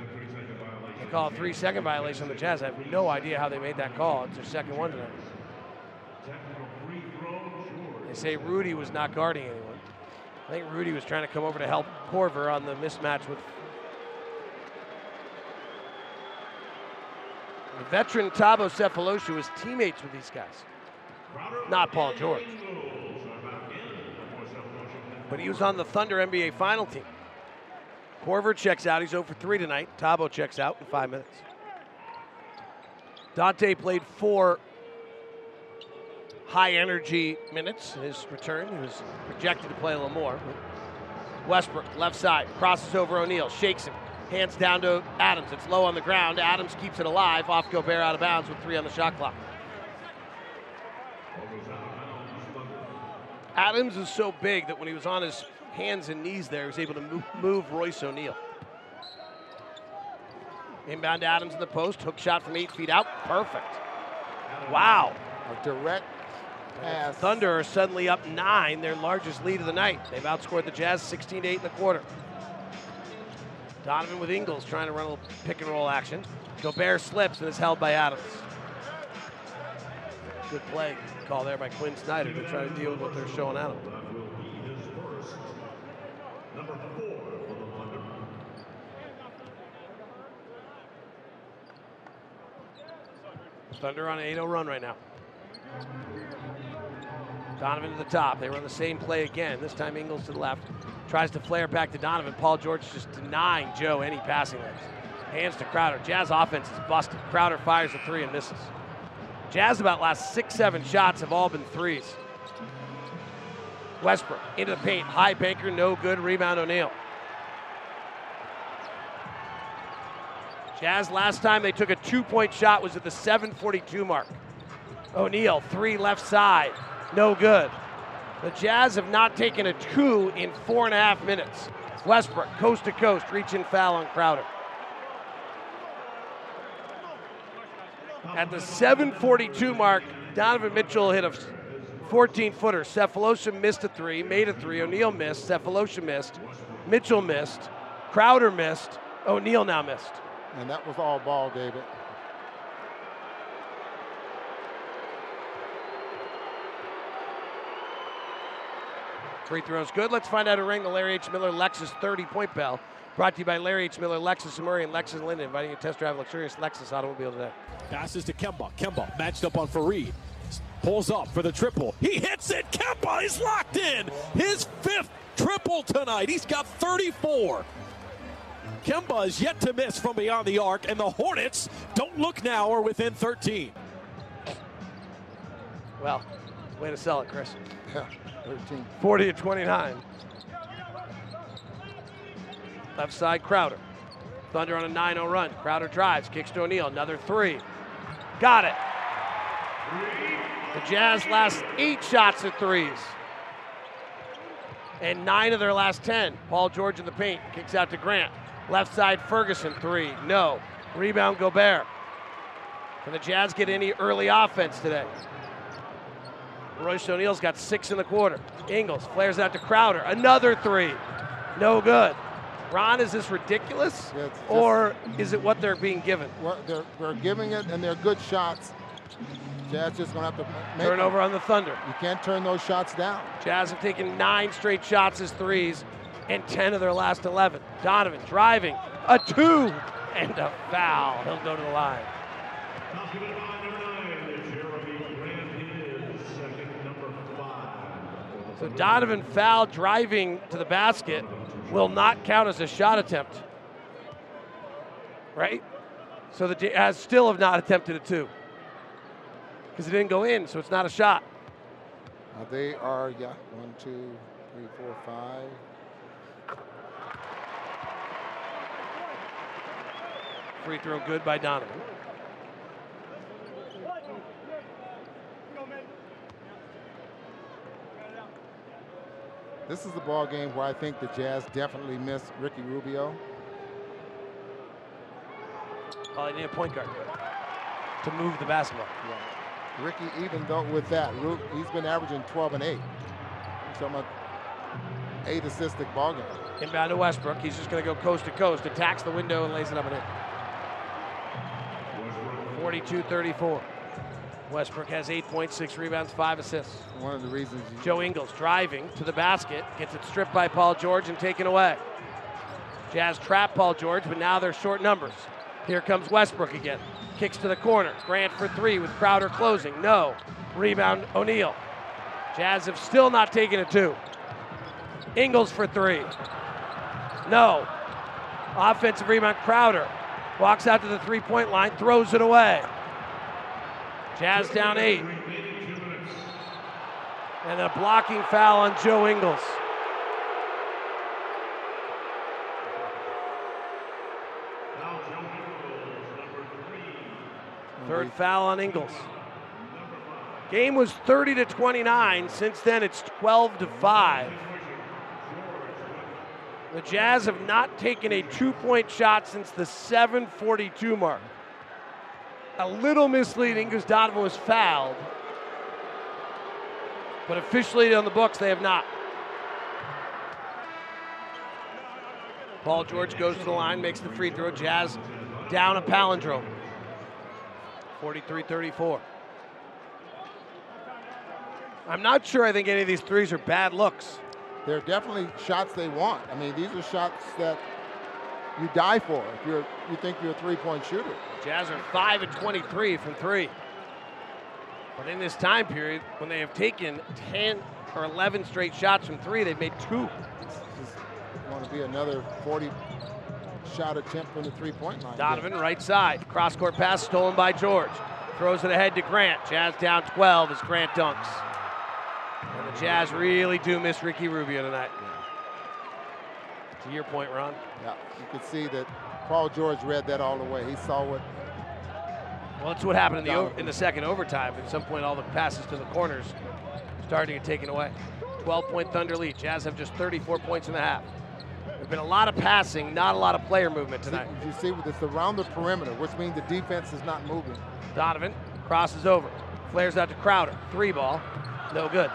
they call a three second violation on the Jazz. I have no idea how they made that call. It's their second one tonight. They say Rudy was not guarding anyone. I think Rudy was trying to come over to help Korver on the mismatch with the veteran Thabo Sefolosha was teammates with these guys, not Paul George. But he was on the Thunder NBA final team. Korver checks out. He's 0 for 3 tonight. Thabo checks out in five minutes. Dante played four high energy minutes in his return. He was projected to play a little more. Westbrook, left side, crosses over O'Neale, shakes him, hands down to Adams. It's low on the ground. Adams keeps it alive, off Gobert out of bounds with three on the shot clock. Adams is so big that when he was on his hands and knees there, He's able to move, move Royce O'Neale. Inbound to Adams in the post, hook shot from eight feet out, perfect. Wow. A direct pass. Thunder are suddenly up nine, their largest lead of the night. They've outscored the Jazz 16 to 8 in the quarter. Donovan with Ingles trying to run a little pick and roll action. Gobert slips and is held by Adams. Good play call there by Quin Snyder to try to deal with what they're showing Adams. Thunder on an 8-0 run right now. Donovan to the top. They run the same play again. This time Ingles to the left. Tries to flare back to Donovan. Paul George just denying Joe any passing lanes. Hands to Crowder. Jazz offense is busted. Crowder fires a three and misses. Jazz about last six, seven shots have all been threes. Westbrook into the paint. High banker, no good. Rebound O'Neale. Jazz last time they took a two point shot was at the 742 mark. O'Neale, three left side, no good. The Jazz have not taken a two in four and a half minutes. Westbrook, coast to coast, reaching foul on Crowder. At the 742 mark, Donovan Mitchell hit a 14 footer. Sefolosha missed a three, made a three. O'Neale missed. Sefolosha missed. Mitchell missed. Crowder missed. O'Neale now missed. And that was all ball, David. Free throws good. Let's find out a ring. the Larry H. Miller Lexus 30 point bell. Brought to you by Larry H. Miller, Lexus Murray, and Lexus Linden, inviting you to test drive a luxurious Lexus automobile today. Passes to Kemba. Kemba matched up on Faried. Pulls up for the triple. He hits it. Kemba is locked in. His fifth triple tonight. He's got 34. Kemba is yet to miss from beyond the arc, and the Hornets don't look now are within 13. Well, way to sell it, Chris. Yeah, 13. 40 to 29. Left side, Crowder. Thunder on a 9 0 run. Crowder drives, kicks to O'Neale. Another three. Got it. The Jazz last eight shots at threes. And nine of their last 10. Paul George in the paint. Kicks out to Grant. Left side, Ferguson, three. No. Rebound, Gobert. Can the Jazz get any early offense today? Royce O'Neale's got six in the quarter. Ingles flares out to Crowder. Another three. No good. Ron, is this ridiculous? Yeah, just- or is it what they're being given? They're, they're giving it, and they're good shots. Jazz just going to have to make them. Turnover on the Thunder. You can't turn those shots down. Jazz have taken nine straight shots as threes and 10 of their last 11. Donovan driving. A two and a foul. He'll go to the line. So Donovan foul driving to the basket will not count as a shot attempt. Right? So the Jazz still have not attempted a two. Because it didn't go in, so it's not a shot. Uh, they are, yeah, one, two, three, four, five. Free throw good by Donovan. This is the ball game where I think the Jazz definitely missed Ricky Rubio. Well, they need a point guard to move the basketball. Yeah. Ricky, even though with that, he's been averaging 12 and 8. So I'm a eight assisted ball game. Inbound to Westbrook. He's just going to go coast to coast, attacks the window, and lays it up and in. 42 34. Westbrook has 8.6 rebounds, five assists. One of the reasons Joe Ingles driving to the basket, gets it stripped by Paul George and taken away. Jazz trap Paul George, but now they're short numbers. Here comes Westbrook again. Kicks to the corner. Grant for three with Crowder closing. No. Rebound O'Neale. Jazz have still not taken a two. Ingles for three. No. Offensive rebound Crowder. Walks out to the three point line, throws it away. Jazz down eight. And a blocking foul on Joe Ingles. Third foul on Ingles. Game was 30 to 29. Since then, it's 12 to 5. The Jazz have not taken a two point shot since the 742 mark. A little misleading because Donovan was fouled. But officially on the books, they have not. Paul George goes to the line, makes the free throw. Jazz down a palindrome. 43 34. I'm not sure I think any of these threes are bad looks. They're definitely shots they want. I mean, these are shots that you die for if you're you think you're a three-point shooter. Jazz are 5 and 23 from three. But in this time period, when they have taken 10 or 11 straight shots from three, they've made two. Want to be another 40 shot attempt from the three-point line. Donovan, right side. Cross court pass stolen by George. Throws it ahead to Grant. Jazz down 12 as Grant dunks. Jazz really do miss Ricky Rubio tonight. To your point, Ron. Yeah, you could see that Paul George read that all the way. He saw what. Well, that's what happened in the over, in the second overtime. At some point, all the passes to the corners started to get taken away. 12-point Thunder lead. Jazz have just 34 points in the half. There's been a lot of passing, not a lot of player movement tonight. You see, it's around the perimeter, which means the defense is not moving. Donovan crosses over, flares out to Crowder. Three ball, no good.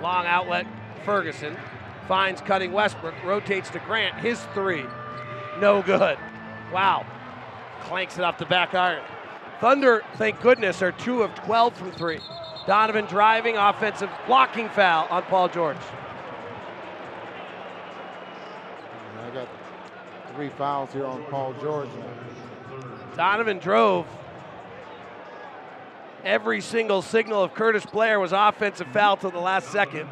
Long outlet, Ferguson finds cutting Westbrook, rotates to Grant. His three, no good. Wow, clanks it off the back iron. Thunder, thank goodness, are two of 12 from three. Donovan driving, offensive blocking foul on Paul George. I got three fouls here on Paul George. Donovan drove. Every single signal of Curtis Blair was offensive foul till the last second.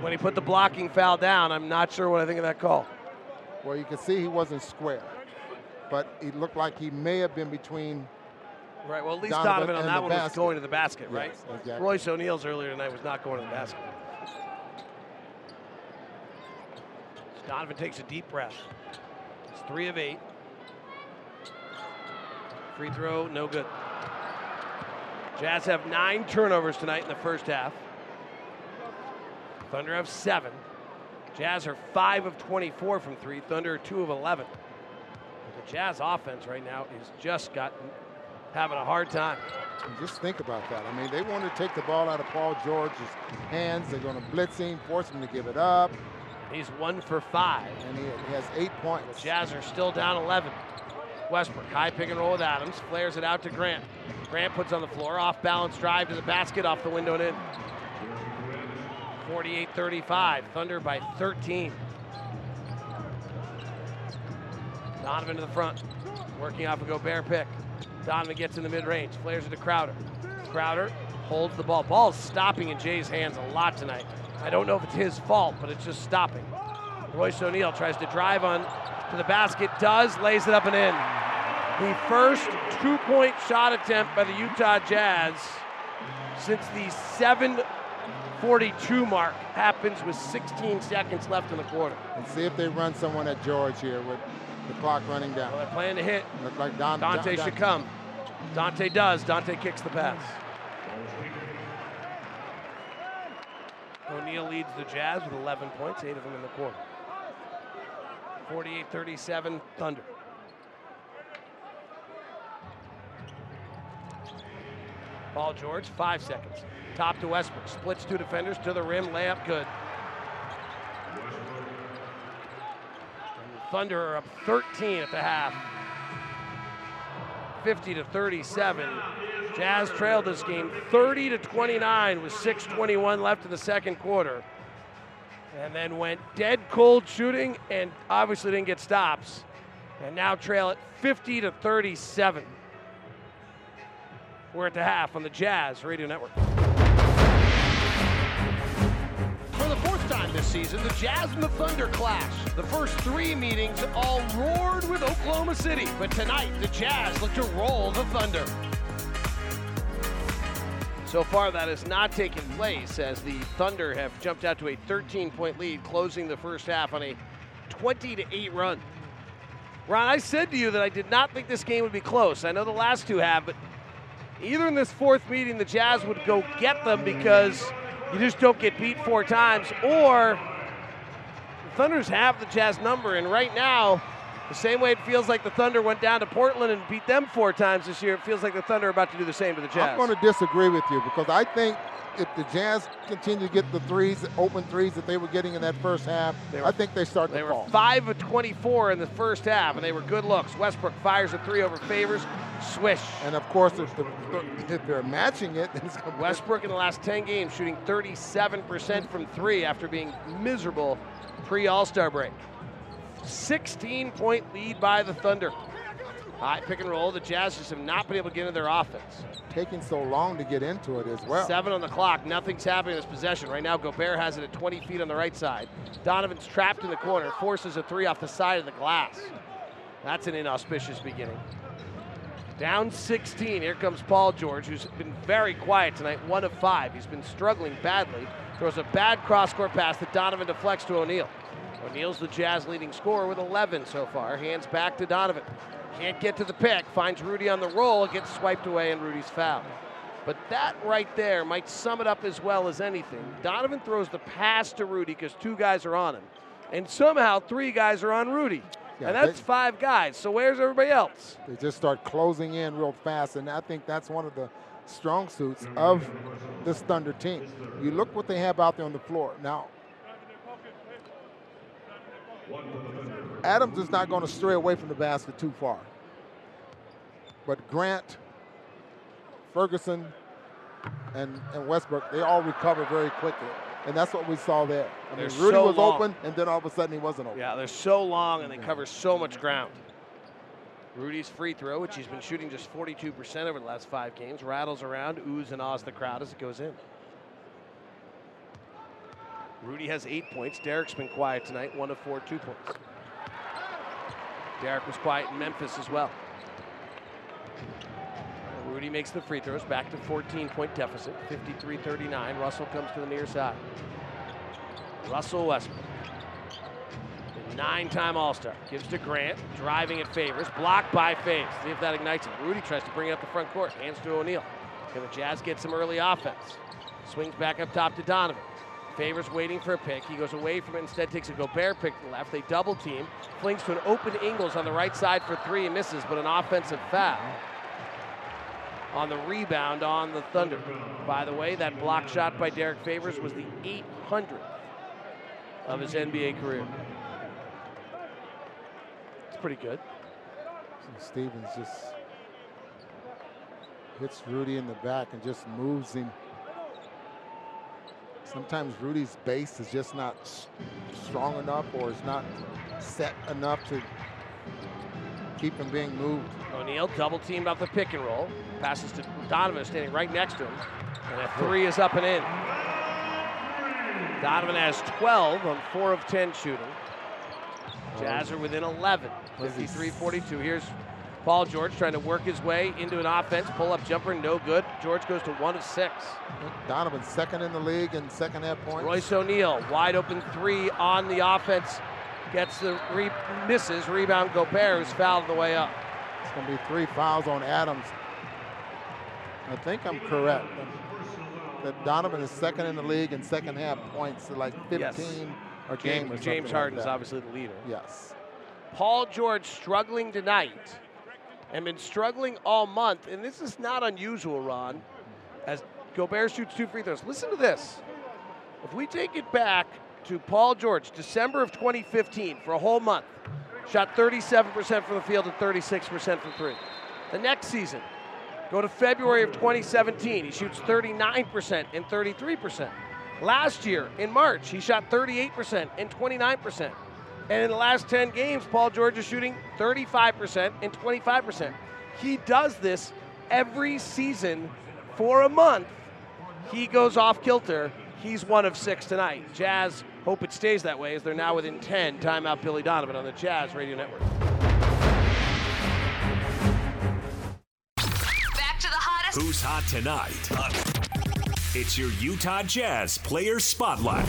When he put the blocking foul down, I'm not sure what I think of that call. Well, you can see he wasn't square, but it looked like he may have been between. Right. Well, at least Donovan, Donovan, on that one basket. was going to the basket, right? Yes, exactly. Royce O'Neale's earlier tonight was not going to the basket. Donovan takes a deep breath. It's three of eight. Free throw, no good. Jazz have nine turnovers tonight in the first half. Thunder have seven. Jazz are five of 24 from three. Thunder are two of 11. But the Jazz offense right now is just gotten having a hard time. Just think about that. I mean, they want to take the ball out of Paul George's hands. They're going to blitz him, force him to give it up. He's one for five. And he, he has eight points. The Jazz are still down 11. Westbrook, high pick and roll with Adams, flares it out to Grant. Grant puts on the floor, off balance drive to the basket, off the window and in. 48 35, Thunder by 13. Donovan to the front, working off a Gobert pick. Donovan gets in the mid range, flares it to Crowder. Crowder holds the ball. Ball's stopping in Jae's hands a lot tonight. I don't know if it's his fault, but it's just stopping. Royce O'Neale tries to drive on to the basket, does, lays it up and in. The first two point shot attempt by the Utah Jazz since the 742 mark happens with 16 seconds left in the quarter. And see if they run someone at George here with the clock running down. Well, they're planning to hit. Look like Don, Dante Don- should come. Dante does. Dante kicks the pass. O'Neale leads the Jazz with 11 points, eight of them in the quarter. 48 37, Thunder. Paul George, five seconds. Top to Westbrook. Splits two defenders to the rim. Layup good. Thunder are up 13 at the half. 50 to 37. Jazz trailed this game 30 to 29 with 6:21 left in the second quarter. And then went dead cold shooting and obviously didn't get stops. And now trail it 50 to 37. We're at the half on the Jazz Radio Network. For the fourth time this season, the Jazz and the Thunder clash. The first three meetings all roared with Oklahoma City, but tonight the Jazz look to roll the Thunder. So far, that has not taken place as the Thunder have jumped out to a 13 point lead, closing the first half on a 20 to 8 run. Ron, I said to you that I did not think this game would be close. I know the last two have, but either in this fourth meeting, the Jazz would go get them because you just don't get beat four times, or the Thunders have the Jazz number, and right now, the same way it feels like the Thunder went down to Portland and beat them four times this year, it feels like the Thunder are about to do the same to the Jazz. I'm going to disagree with you because I think if the Jazz continue to get the threes, open threes that they were getting in that first half, I think they start They to fall. They were 5 of 24 in the first half, and they were good looks. Westbrook fires a three over Favors. Swish. And of course, if, the, if they're matching it, then it's going to Westbrook in the last 10 games shooting 37% from three after being miserable pre All Star break. 16 point lead by the Thunder. High pick and roll. The Jazz just have not been able to get into their offense. taking so long to get into it as well. Seven on the clock. Nothing's happening in this possession. Right now, Gobert has it at 20 feet on the right side. Donovan's trapped in the corner, forces a three off the side of the glass. That's an inauspicious beginning. Down 16. Here comes Paul George, who's been very quiet tonight, one of five. He's been struggling badly. Throws a bad cross court pass that Donovan deflects to O'Neale. O'Neale's the Jazz leading scorer with 11 so far. Hands back to Donovan. Can't get to the pick. Finds Rudy on the roll. Gets swiped away, and Rudy's fouled. But that right there might sum it up as well as anything. Donovan throws the pass to Rudy because two guys are on him. And somehow three guys are on Rudy. Yeah, and that's they- five guys. So where's everybody else? They just start closing in real fast, and I think that's one of the strong suits mm-hmm. of this Thunder team. You look what they have out there on the floor. Now, Adams is not going to stray away from the basket too far. But Grant, Ferguson, and, and Westbrook, they all recover very quickly. And that's what we saw there. I mean, Rudy so was long. open, and then all of a sudden he wasn't open. Yeah, they're so long and they cover so much ground. Rudy's free throw, which he's been shooting just 42% over the last five games, rattles around, oohs and ahs the crowd as it goes in. Rudy has eight points. Derrick's been quiet tonight, one of four, two points. Derrick was quiet in Memphis as well. Rudy makes the free throws, back to 14 point deficit, 53 39. Russell comes to the near side. Russell Westbrook. Nine-time All-Star. Gives to Grant. Driving at Favors. Blocked by Faves. See if that ignites him. Rudy tries to bring it up the front court. Hands to O'Neale. Can the Jazz get some early offense? Swings back up top to Donovan. Favors waiting for a pick. He goes away from it. Instead takes a Gobert pick to the left. They double team. Flings to an open Ingles on the right side for three and misses, but an offensive foul on the rebound on the Thunder. By the way, that block shot by Derrick Favors was the 800th of his NBA career. It's pretty good. Stevens just hits Rudy in the back and just moves him. Sometimes Rudy's base is just not strong enough or is not set enough to keep him being moved. O'Neale double teamed off the pick and roll. Passes to Donovan standing right next to him. And a three is up and in. Donovan has 12 on 4 of 10 shooting. Jazz are within 11. 53 42. Here's Paul George trying to work his way into an offense. Pull up jumper, no good. George goes to 1 of 6. Donovan second in the league in second half points. Royce O'Neale, wide open three on the offense. Gets the re- misses. Rebound Gobert, who's fouled the way up. It's going to be three fouls on Adams. I think I'm correct. That Donovan is second in the league in second half points, like 15 Yes. a game James, or James something like obviously the leader. Yes. Paul George struggling tonight and been struggling all month. And this is not unusual, Ron, as Gobert shoots two free throws. Listen to this. If we take it back to Paul George, December of 2015, for a whole month, shot 37% from the field and 36% from three. The next season, go to February of 2017, he shoots 39% and 33%. Last year, in March, he shot 38% and 29%. And in the last 10 games, Paul George is shooting 35% and 25%. He does this every season for a month. He goes off kilter. He's one of six tonight. Jazz hope it stays that way as they're now within 10. Timeout Billy Donovan on the Jazz Radio Network. Back to the hottest. Who's hot tonight? It's your Utah Jazz Player Spotlight.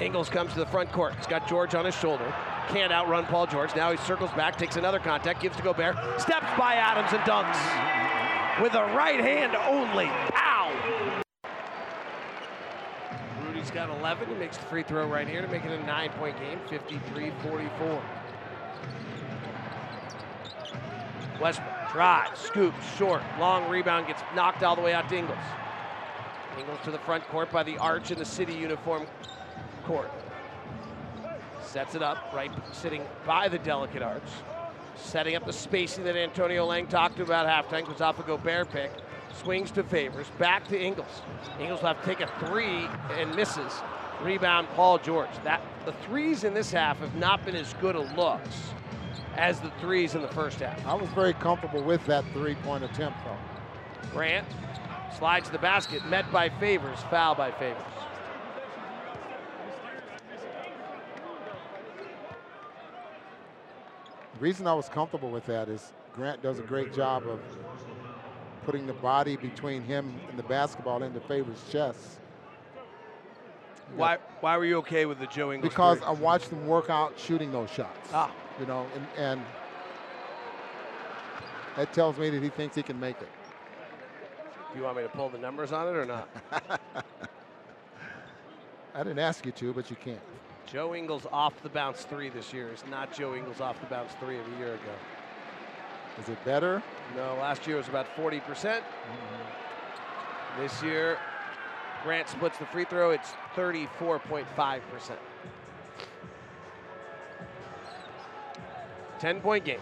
Ingles comes to the front court. He's got George on his shoulder. Can't outrun Paul George. Now he circles back, takes another contact, gives to Gobert, steps by Adams and dunks with a right hand only. Rudy's got 11. He makes the free throw right here to make it a nine point game, 53 44. Westbrook drives, scoops, short, long rebound, gets knocked all the way out to Ingles. Ingles to the front court by the arch in the city uniform court. Sets it up, right sitting by the delicate arch. Setting up the spacing that Antonio Lang talked about halftime. Goes off a Gobert pick. Swings to Favors. Back to Ingles. Ingles will have to take a three and misses. Rebound Paul George. That the threes in this half have not been as good a looks as the threes in the first half. I was very comfortable with that three-point attempt, though. Grant slides to the basket, met by Favors, foul by Favors. The reason I was comfortable with that is Grant does a great job of putting the body between him and the basketball into Favors' chest. Why, why were you okay with the Joe Ingles? Because three? I watched him work out shooting those shots. Ah. You know, and, and that tells me that he thinks he can make it. Do you want me to pull the numbers on it or not? I didn't ask you to, but you can't. Joe Ingles off the bounce three this year is not Joe Ingles off the bounce three of a year ago. Is it better? No, last year was about 40%. percent mm-hmm. This year, Grant splits the free throw. It's 34.5%. 10 point game.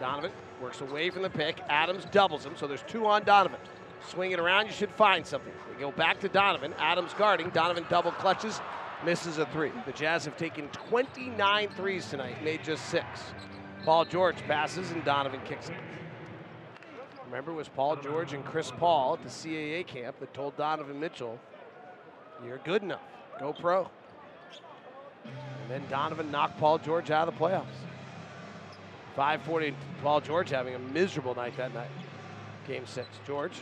Donovan works away from the pick. Adams doubles him, so there's two on Donovan. Swing it around, you should find something. We go back to Donovan. Adams guarding. Donovan double clutches, misses a three. The Jazz have taken 29 threes tonight, made just six. Paul George passes and Donovan kicks it. Remember, it was Paul George and Chris Paul at the CAA camp that told Donovan Mitchell, You're good enough. Go pro. And then Donovan knocked Paul George out of the playoffs. 540, Paul George having a miserable night that night. Game six. George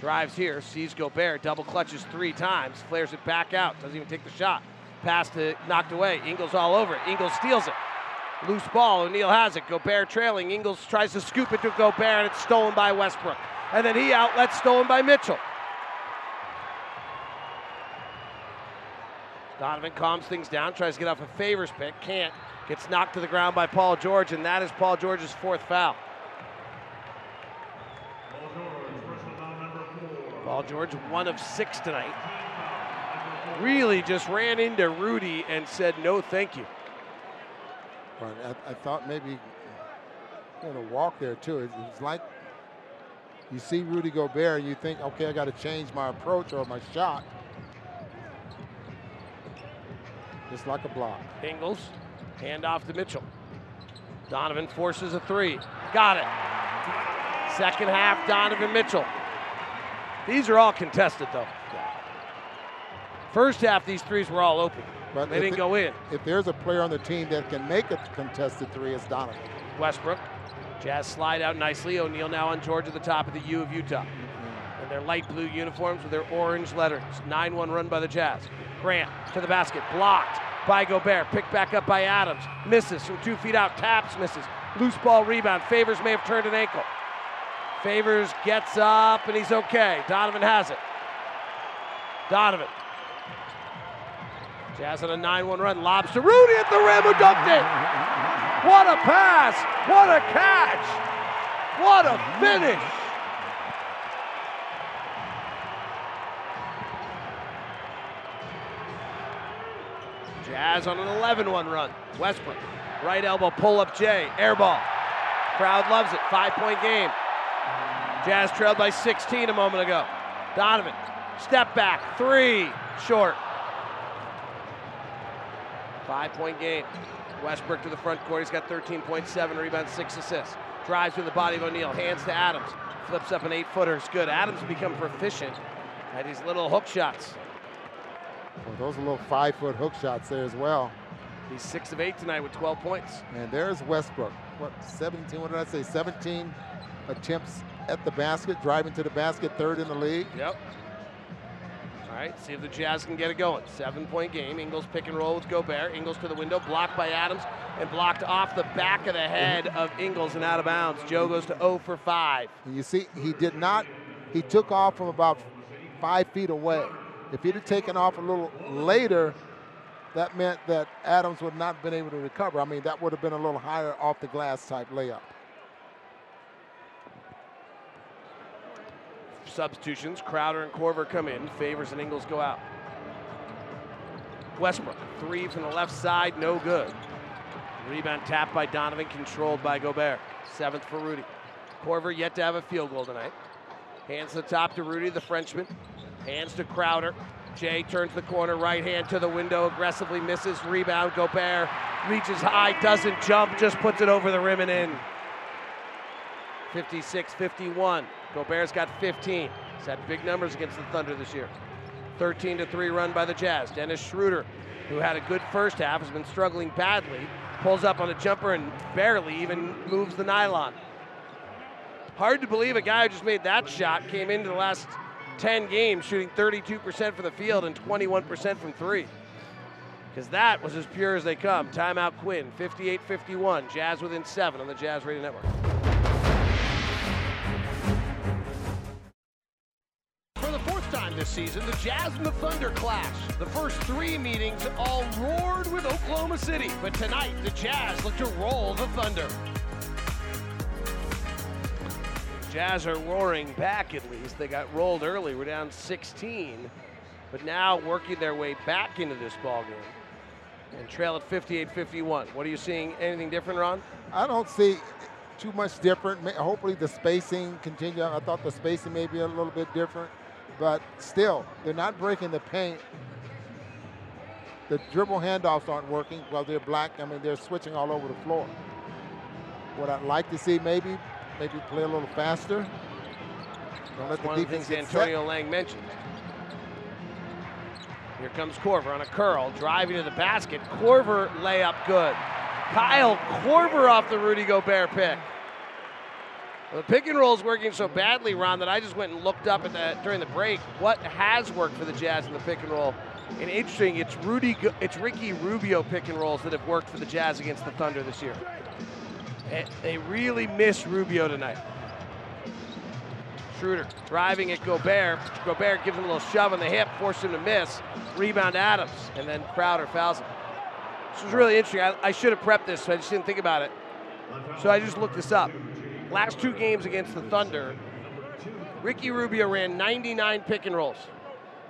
drives here, sees Gobert, double clutches three times, flares it back out, doesn't even take the shot. Pass to knocked away. Ingles all over it. Ingles steals it. Loose ball. O'Neale has it. Gobert trailing. Ingles tries to scoop it to Gobert, and it's stolen by Westbrook. And then he outlets stolen by Mitchell. Donovan calms things down, tries to get off a favors pick, can't. Gets knocked to the ground by Paul George, and that is Paul George's fourth foul. Paul George, one of six tonight. Really just ran into Rudy and said, no, thank you. But I, I thought maybe going to walk there too. It, it's like you see Rudy Gobert and you think, okay, I got to change my approach or my shot. Just like a block. Ingles, hand off to Mitchell. Donovan forces a three. Got it. Second half, Donovan Mitchell. These are all contested, though. First half, these threes were all open. But they didn't it- go in. If there's a player on the team that can make a contested three, it's Donovan. Westbrook. Jazz slide out nicely. O'Neale now on George at the top of the U of Utah. Mm-hmm. In their light blue uniforms with their orange letters. 9 1 run by the Jazz. Grant to the basket. Blocked by Gobert. Picked back up by Adams. Misses from two feet out. Taps, misses. Loose ball rebound. Favors may have turned an ankle. Favors gets up and he's okay. Donovan has it. Donovan. Jazz on a 9 1 run. Lobs to Rudy at the rim who dunked it. What a pass! What a catch! What a finish! Jazz on an 11 1 run. Westbrook, right elbow pull up Jay, air ball. Crowd loves it. Five point game. Jazz trailed by 16 a moment ago. Donovan, step back, three, short. Five point game. Westbrook to the front court. He's got 13.7 rebounds, six assists. Drives with the body of O'Neale. Hands to Adams. Flips up an eight footer. It's good. Adams become proficient at these little hook shots. Well, those are little five foot hook shots there as well. He's six of eight tonight with 12 points. And there's Westbrook. What, 17, what did I say? 17 attempts at the basket, driving to the basket, third in the league. Yep. Right, see if the Jazz can get it going. Seven point game. Ingles pick and roll with Gobert. Ingles to the window, blocked by Adams, and blocked off the back of the head of Ingles and out of bounds. Joe goes to 0 for 5. You see, he did not, he took off from about five feet away. If he'd have taken off a little later, that meant that Adams would not have been able to recover. I mean, that would have been a little higher off the glass type layup. Substitutions. Crowder and Korver come in. Favors and Ingles go out. Westbrook, three from the left side, no good. Rebound tapped by Donovan, controlled by Gobert. Seventh for Rudy. Korver yet to have a field goal tonight. Hands the top to Rudy, the Frenchman. Hands to Crowder. Jae turns the corner, right hand to the window, aggressively misses. Rebound, Gobert reaches high, doesn't jump, just puts it over the rim and in. 56 51. Gobert's got 15. He's had big numbers against the Thunder this year. 13 to 3 run by the Jazz. Dennis Schroeder, who had a good first half, has been struggling badly. Pulls up on a jumper and barely even moves the nylon. Hard to believe a guy who just made that shot came into the last 10 games shooting 32% from the field and 21% from three. Because that was as pure as they come. Timeout Quin, 58 51. Jazz within seven on the Jazz Radio Network. This season, the Jazz and the Thunder clash. The first three meetings all roared with Oklahoma City, but tonight the Jazz look to roll the Thunder. Jazz are roaring back at least. They got rolled early. We're down 16, but now working their way back into this ball game and trail at 58-51. What are you seeing? Anything different, Ron? I don't see too much different. Hopefully the spacing continue. I thought the spacing may be a little bit different, but still, they're not breaking the paint. The dribble handoffs aren't working Well, they're black. I mean, they're switching all over the floor. What I'd like to see maybe maybe play a little faster. Don't let That's the defense of the things Antonio set. Lang mentioned. Here comes Korver on a curl, driving to the basket. Korver layup good. Kyle Korver off the Rudy Gobert pick. The pick and roll is working so badly, Ron, that I just went and looked up at during the break what has worked for the Jazz in the pick and roll. And interesting, it's Rudy, it's Ricky Rubio pick and rolls that have worked for the Jazz against the Thunder this year. They really miss Rubio tonight. Schroeder driving at Gobert. Gobert gives him a little shove on the hip, forces him to miss. Rebound Adams, and then Crowder fouls him. This was really interesting. I, I should have prepped this, so I just didn't think about it. So I just looked this up. Last two games against the Thunder, Ricky Rubio ran 99 pick and rolls.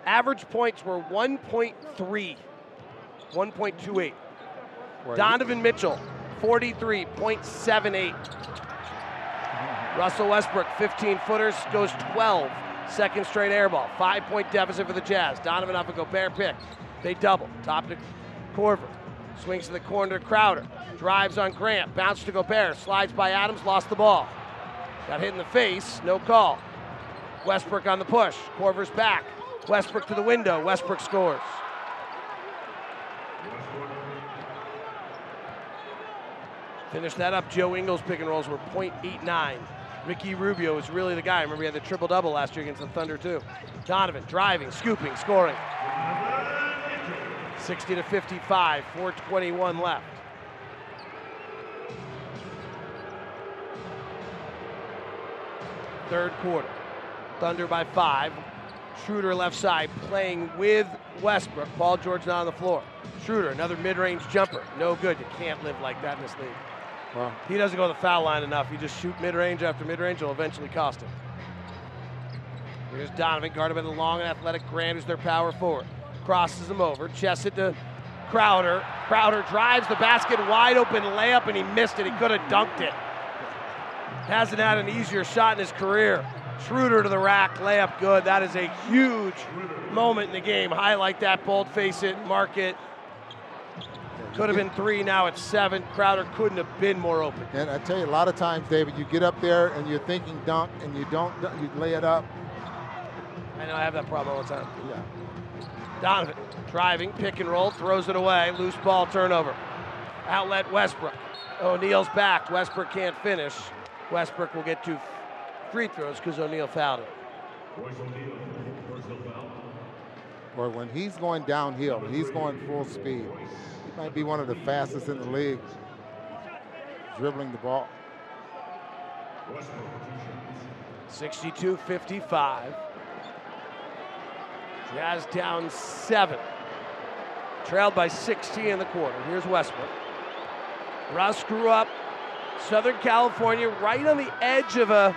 Average points were 1.3, 1.28. Donovan Mitchell, 43.78. Russell Westbrook, 15 footers, goes 12. Second straight air ball. Five point deficit for the Jazz. Donovan up a Gobert pick. They double. Top to Korver. Swings to the corner to Crowder. Drives on Grant. Bounce to Gobert. Slides by Adams. Lost the ball. Got hit in the face. No call. Westbrook on the push. Korver's back. Westbrook to the window. Westbrook scores. Finish that up. Joe Ingles pick and rolls were 0.89. Ricky Rubio is really the guy. Remember, he had the triple double last year against the Thunder, too. Donovan driving, scooping, scoring. 60 to 55, 421 left. Third quarter. Thunder by five. Schroeder left side playing with Westbrook. Paul George not on the floor. Schroeder, another mid range jumper. No good. You can't live like that in this league. Well, he doesn't go to the foul line enough. He just shoot mid-range after mid-range. It'll eventually cost him. Here's Donovan, guarded by the long and athletic Grant, who's their power forward. Crosses him over, chests it to Crowder. Crowder drives the basket, wide open layup, and he missed it. He could have dunked it. Hasn't had an easier shot in his career. Schroeder to the rack, layup good. That is a huge moment in the game. Highlight that, bold face it, mark it. Could have been three, now it's seven. Crowder couldn't have been more open. And I tell you, a lot of times, David, you get up there and you're thinking dunk and you don't, you lay it up. I know I have that problem all the time. Yeah. Donovan driving, pick and roll, throws it away, loose ball turnover. Outlet Westbrook. O'Neale's back. Westbrook can't finish. Westbrook will get two free throws because O'Neale fouled him. Or when he's going downhill, he's going full speed. he Might be one of the fastest in the league, dribbling the ball. 62 55. Jazz down seven. Trailed by 16 in the quarter. Here's Westbrook. Russ grew up Southern California, right on the edge of a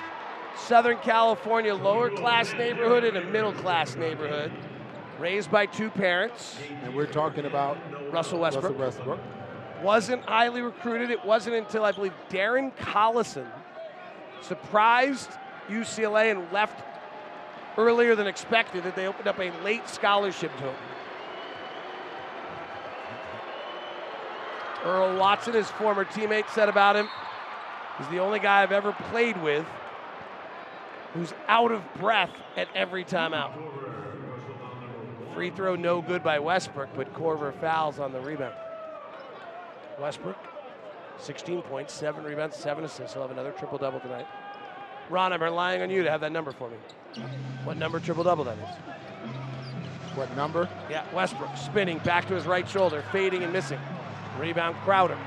Southern California lower class neighborhood and a middle class neighborhood raised by two parents. And we're talking about Russell Westbrook. Russell Westbrook. Wasn't highly recruited. It wasn't until I believe Darren Collison surprised UCLA and left earlier than expected that they opened up a late scholarship to him. Earl Watson, his former teammate, said about him, he's the only guy I've ever played with who's out of breath at every timeout. Free throw no good by Westbrook, but Korver fouls on the rebound. Westbrook, 16 points, seven rebounds, seven assists. He'll have another triple double tonight. Ron, I'm relying on you to have that number for me. What number triple double that is? What number? Yeah, Westbrook spinning back to his right shoulder, fading and missing. Rebound Crowder.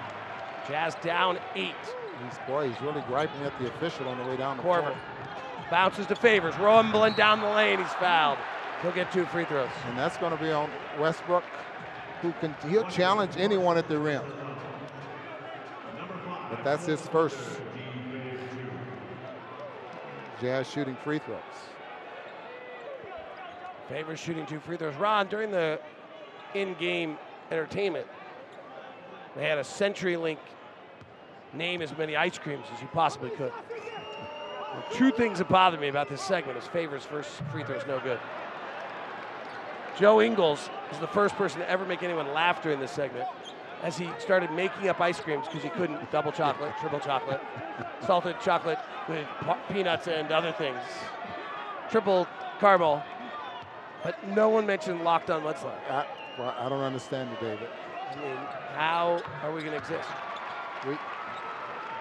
Jazz down eight. He's boy, he's really griping at the official on the way down the court. bounces to Favors, rumbling down the lane. He's fouled. He'll get two free throws. And that's going to be on Westbrook, who can he'll challenge anyone at the rim. But that's his first Jazz shooting free throws. Favors shooting two free throws. Ron, during the in-game entertainment, they had a CenturyLink name as many ice creams as you possibly could. The two things that bothered me about this segment is Favors' first free throw is no good. Joe Ingles is the first person to ever make anyone laugh during this segment as he started making up ice creams because he couldn't double chocolate, triple chocolate, salted chocolate with peanuts and other things, triple caramel. But no one mentioned locked on mudslide. I, well, I don't understand it, David. I mean, how are we going to exist? We,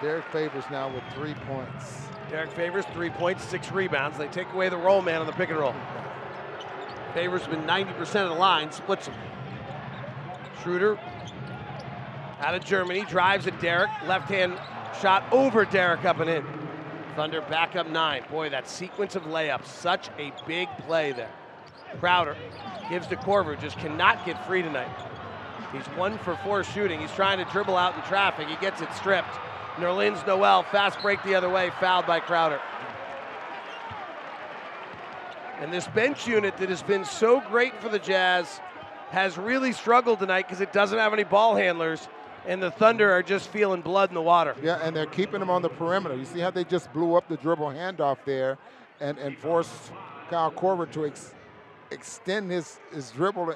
Derrick Favors now with three points. Derrick Favors, three points, six rebounds. They take away the roll man on the pick and roll. Favors been 90% of the line, splits them. Schroeder out of Germany, drives at Derrick. Left hand shot over Derrick up and in. Thunder back up nine. Boy, that sequence of layups, such a big play there. Crowder gives to Korver, just cannot get free tonight. He's one for four shooting. He's trying to dribble out in traffic. He gets it stripped. Nerlens Noel, fast break the other way, fouled by Crowder. And this bench unit that has been so great for the Jazz has really struggled tonight because it doesn't have any ball handlers, and the Thunder are just feeling blood in the water. Yeah, and they're keeping him on the perimeter. You see how they just blew up the dribble handoff there and, and forced Kyle Korver to ex- extend his, his dribble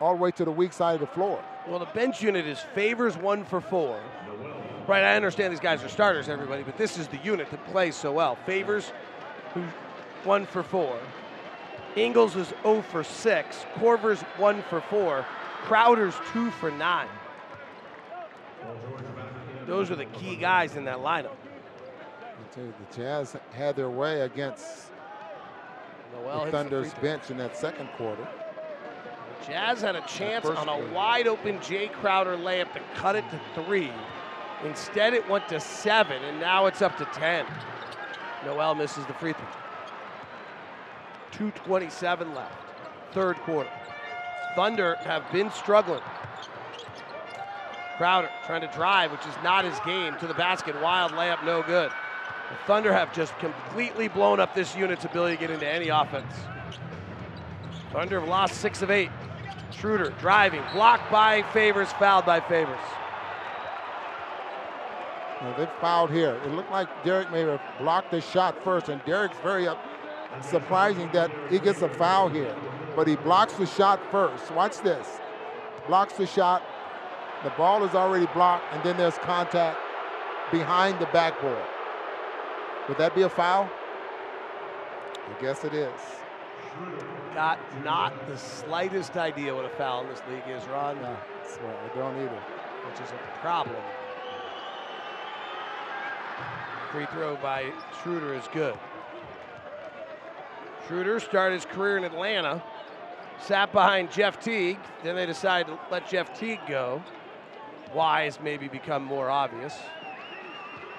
all the way to the weak side of the floor. Well, the bench unit is favors one for four. Right, I understand these guys are starters, everybody, but this is the unit that plays so well. Favors, one for four. Ingles is 0 for 6. Korver's 1 for 4. Crowder's 2 for 9. Those are the key guys in that lineup. I tell you, the Jazz had their way against Noel the the Thunder's throw. bench in that second quarter. Jazz had a chance on a quarter. wide open Jae Crowder layup to cut it to three. Instead, it went to seven, and now it's up to 10. Noel misses the free throw. 2.27 left, third quarter. Thunder have been struggling. Crowder trying to drive, which is not his game, to the basket. Wild layup, no good. The Thunder have just completely blown up this unit's ability to get into any offense. Thunder have lost six of eight. Schroeder driving, blocked by Favors, fouled by Favors. Now, they fouled here. It looked like Derrick may have blocked the shot first, and Derrick's very up, surprising that he gets a foul here. But he blocks the shot first. Watch this. Blocks the shot. The ball is already blocked, and then there's contact behind the backboard. Would that be a foul? I guess it is. Got not the slightest idea what a foul in this league is, Ron. No, I don't either. Which is a problem. Free throw by Schroeder is good. Schroeder started his career in Atlanta, sat behind Jeff Teague, then they decided to let Jeff Teague go. Why has maybe become more obvious.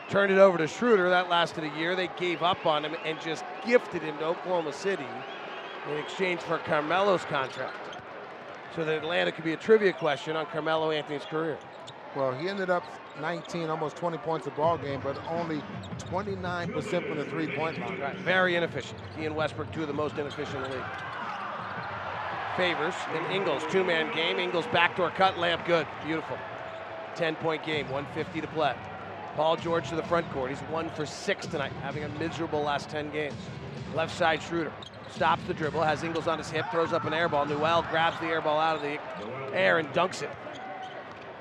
Turned it over to Schroeder. That lasted a year. They gave up on him and just gifted him to Oklahoma City in exchange for Carmelo's contract. So that Atlanta could be a trivia question on Carmelo Anthony's career. Well, he ended up 19, almost 20 points a ball game, but only 29% from the three-point line. Right, very inefficient. He and Westbrook, two of the most inefficient in the league. Favors and Ingles, two-man game. Ingles backdoor cut, layup good, beautiful. 10-point game, 150 to play. Paul George to the front court. He's one for six tonight, having a miserable last 10 games. Left side Schroeder stops the dribble, has Ingles on his hip, throws up an air ball. Noel grabs the air ball out of the air and dunks it.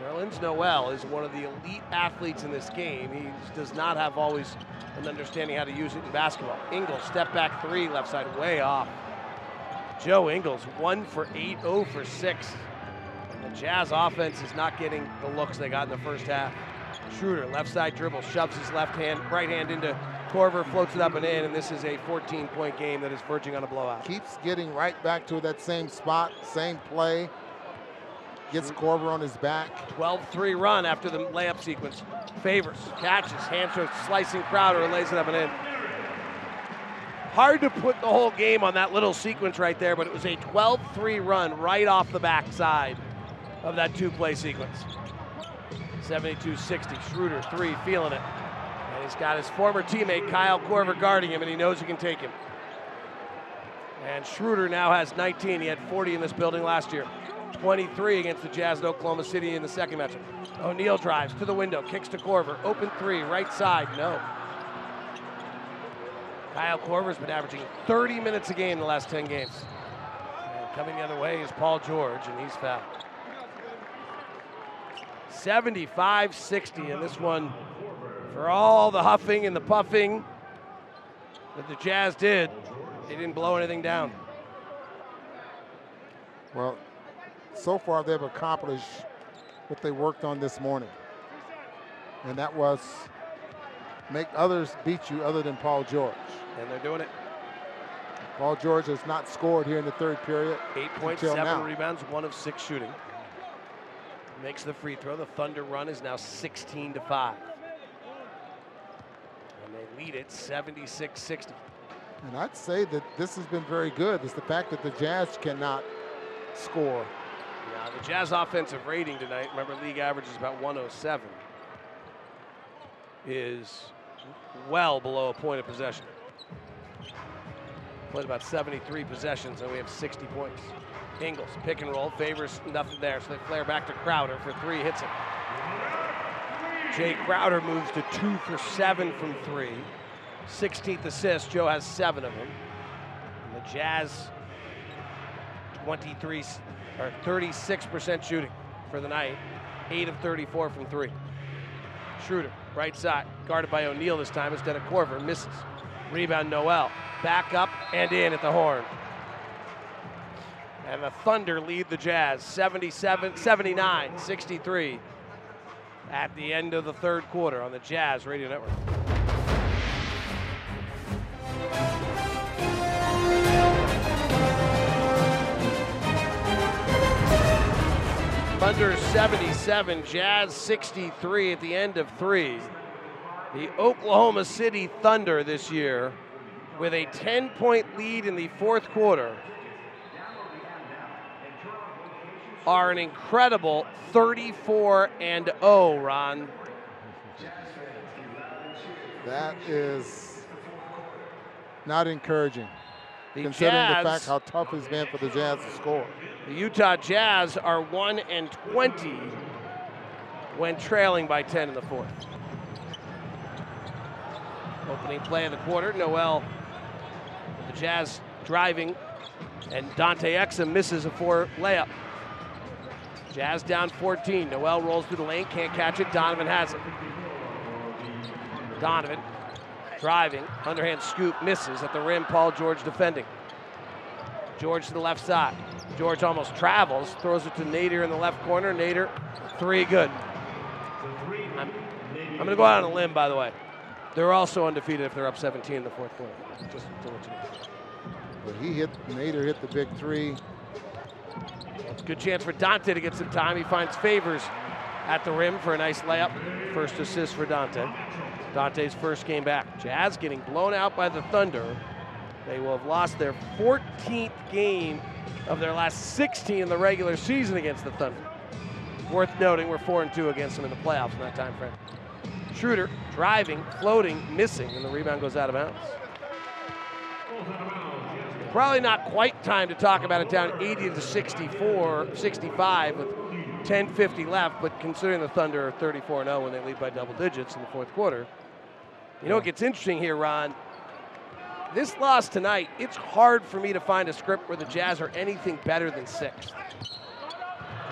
Nerlens Noel is one of the elite athletes in this game. He does not have always an understanding how to use it in basketball. Ingles, step back three, left side, way off. Joe Ingles, one for eight, 0 for six. The Jazz offense is not getting the looks they got in the first half. Schroeder, left side dribble, shoves his left hand, right hand into Korver floats it up and in, and this is a 14 point game that is verging on a blowout. Keeps getting right back to that same spot, same play. Gets Korver on his back. 12 3 run after the layup sequence. Favors, catches, hands to slicing Crowder, lays it up and in. Hard to put the whole game on that little sequence right there, but it was a 12 3 run right off the backside of that two play sequence. 72 60. Schroeder, three, feeling it. And he's got his former teammate Kyle Korver guarding him, and he knows he can take him. And Schroeder now has 19. He had 40 in this building last year. 23 against the Jazz at Oklahoma City in the second matchup. O'Neale drives to the window, kicks to Korver. Open three, right side, no. Kyle Korver's been averaging 30 minutes a game in the last 10 games. And coming the other way is Paul George, and he's fouled. 75 60 in this one for all the huffing and the puffing that the Jazz did. They didn't blow anything down. Well, so far they've accomplished what they worked on this morning. And that was make others beat you other than Paul George. And they're doing it. Paul George has not scored here in the third period. Eight points, seven now. rebounds, one of six shooting. Makes the free throw. The Thunder run is now 16 to 5. And they lead it 76 60. And I'd say that this has been very good. It's the fact that the Jazz cannot score. Yeah, the Jazz offensive rating tonight, remember league average is about 107, is well below a point of possession. Played about 73 possessions, and we have 60 points. Ingles, pick and roll, favors nothing there, so they flare back to Crowder for three, hits it. Jae Crowder moves to two for seven from three. 16th assist, Joe has seven of them. And the Jazz 23 or 36% shooting for the night, 8 of 34 from 3. Schroeder, right side, guarded by O'Neale this time instead of Korver, misses. Rebound Noel, back up and in at the horn. And the Thunder lead the Jazz 77 79 63 at the end of the third quarter on the Jazz Radio Network. Thunder 77, Jazz 63 at the end of three. The Oklahoma City Thunder this year with a 10 point lead in the fourth quarter are an incredible 34 and 0, Ron. That is not encouraging. The considering Jazz, the fact how tough it's been for the Jazz to score. The Utah Jazz are 1 and 20 when trailing by 10 in the fourth. Opening play of the quarter, Noel, with the Jazz driving, and Dante Exum misses a four layup. Jazz down 14. Noel rolls through the lane, can't catch it. Donovan has it. Donovan driving, underhand scoop, misses at the rim. Paul George defending. George to the left side. George almost travels, throws it to Nader in the left corner. Nader, three good. I'm, I'm going to go out on a limb, by the way. They're also undefeated if they're up 17 in the fourth quarter. Just to let you know. But he hit, Nader hit the big three. It's a good chance for Dante to get some time. He finds Favors at the rim for a nice layup. First assist for Dante. Dante's first game back. Jazz getting blown out by the Thunder. They will have lost their 14th game of their last 16 in the regular season against the Thunder. Worth noting, we're 4 and 2 against them in the playoffs in that time frame. Schroeder driving, floating, missing, and the rebound goes out of bounds. Probably not quite time to talk about it down 80 to 64, 65 with 10:50 left, but considering the Thunder are 34-0 when they lead by double digits in the fourth quarter, you know what gets interesting here, Ron? This loss tonight, it's hard for me to find a script where the Jazz are anything better than sixth.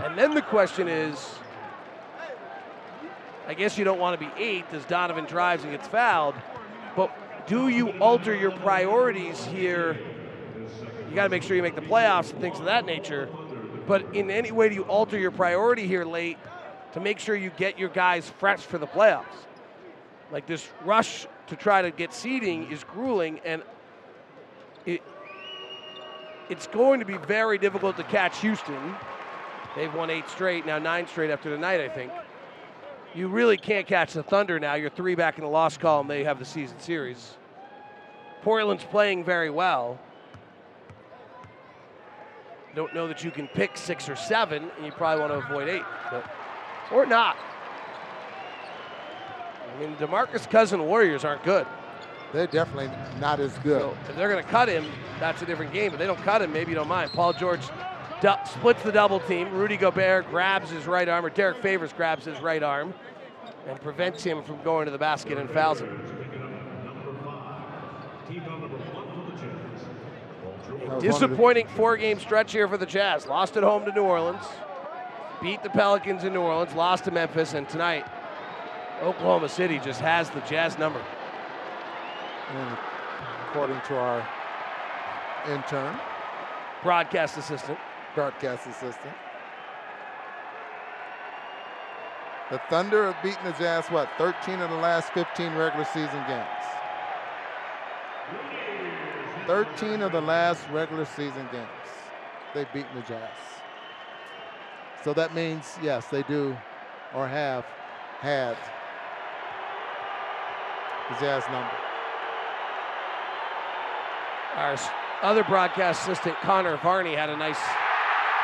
And then the question is, I guess you don't want to be eighth as Donovan drives and gets fouled, but do you alter your priorities here? You got to make sure you make the playoffs and things of that nature. But in any way, do you alter your priority here late to make sure you get your guys fresh for the playoffs? Like this rush to try to get seeding is grueling, and it, it's going to be very difficult to catch Houston. They've won eight straight, now nine straight after tonight, I think. You really can't catch the Thunder now. You're three back in the loss column. They have the season series. Portland's playing very well. Don't know that you can pick six or seven, and you probably want to avoid eight, but, or not. I mean, Demarcus Cousin Warriors aren't good. They're definitely not as good. So if they're going to cut him, that's a different game. But they don't cut him, maybe you don't mind. Paul George du- splits the double team. Rudy Gobert grabs his right arm, or Derrick Favors grabs his right arm, and prevents him from going to the basket and fouls him. Disappointing four-game stretch here for the Jazz. Lost at home to New Orleans, beat the Pelicans in New Orleans, lost to Memphis, and tonight Oklahoma City just has the Jazz number. And according to our intern, broadcast assistant, broadcast assistant, the Thunder have beaten the Jazz what 13 of the last 15 regular season games. 13 of the last regular season games, they've beaten the Jazz. So that means, yes, they do or have had the Jazz number. Our other broadcast assistant, Connor Varney, had a nice.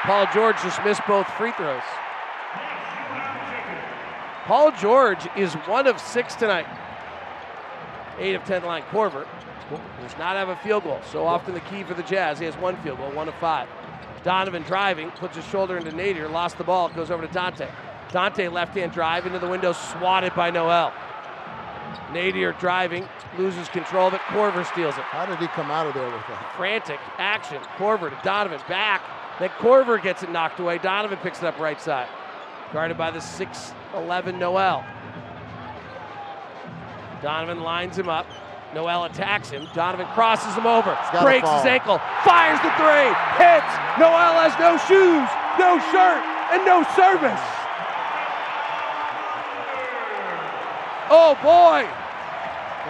Paul George just missed both free throws. Paul George is one of six tonight. Eight of 10 line. Korver does not have a field goal. So often the key for the Jazz. He has one field goal, one of five. Donovan driving, puts his shoulder into Nader, lost the ball, goes over to Dante. Dante left hand drive into the window, swatted by Noel. Nader driving, loses control of it. Korver steals it. How did he come out of there with that? Frantic action. Korver to Donovan, back. Then Korver gets it knocked away. Donovan picks it up right side. Guarded by the 6'11 Noel. Donovan lines him up. Noel attacks him. Donovan crosses him over, breaks his ankle, fires the three, hits. Noel has no shoes, no shirt, and no service. Oh boy!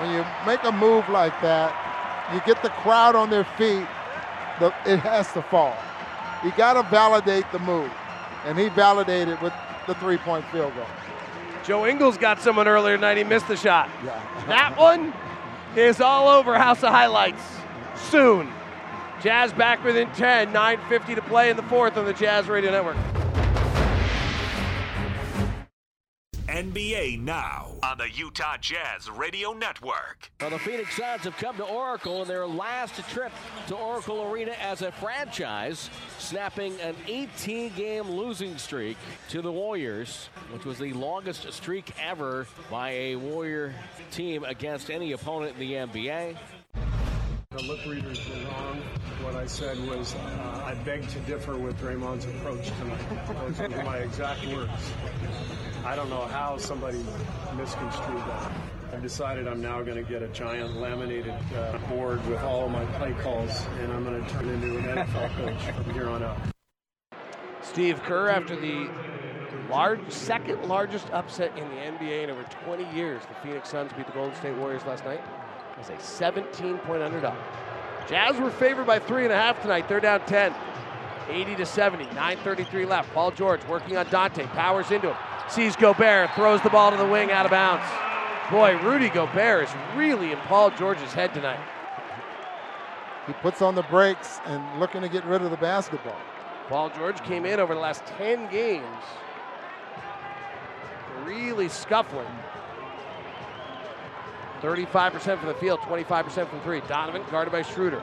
When you make a move like that, you get the crowd on their feet. The, it has to fall. You got to validate the move, and he validated with the three-point field goal. Joe Ingles got someone earlier tonight. He missed the shot. Yeah. that one is all over House of Highlights soon. Jazz back within 10, 9.50 to play in the fourth on the Jazz Radio Network. NBA Now on the Utah Jazz Radio Network. Well, the Phoenix Suns have come to Oracle in their last trip to Oracle Arena as a franchise, snapping an 18 game losing streak to the Warriors, which was the longest streak ever by a Warrior team against any opponent in the NBA. The lip readers were wrong. What I said was, uh, I beg to differ with Draymond's approach tonight. Those were my exact words. I don't know how somebody misconstrued that. I've decided I'm now going to get a giant laminated uh, board with all of my play calls, and I'm going to turn into an NFL coach from here on out. Steve Kerr, after the large, second largest upset in the NBA in over 20 years, the Phoenix Suns beat the Golden State Warriors last night as a 17 point underdog. Jazz were favored by three and a half tonight. They're down 10, 80 to 70, 9:33 left. Paul George working on Dante, powers into him, sees Gobert, throws the ball to the wing out of bounds. Boy, Rudy Gobert is really in Paul George's head tonight. He puts on the brakes and looking to get rid of the basketball. Paul George came in over the last 10 games, really scuffling. 35% from the field, 25% from three. Donovan guarded by Schroeder.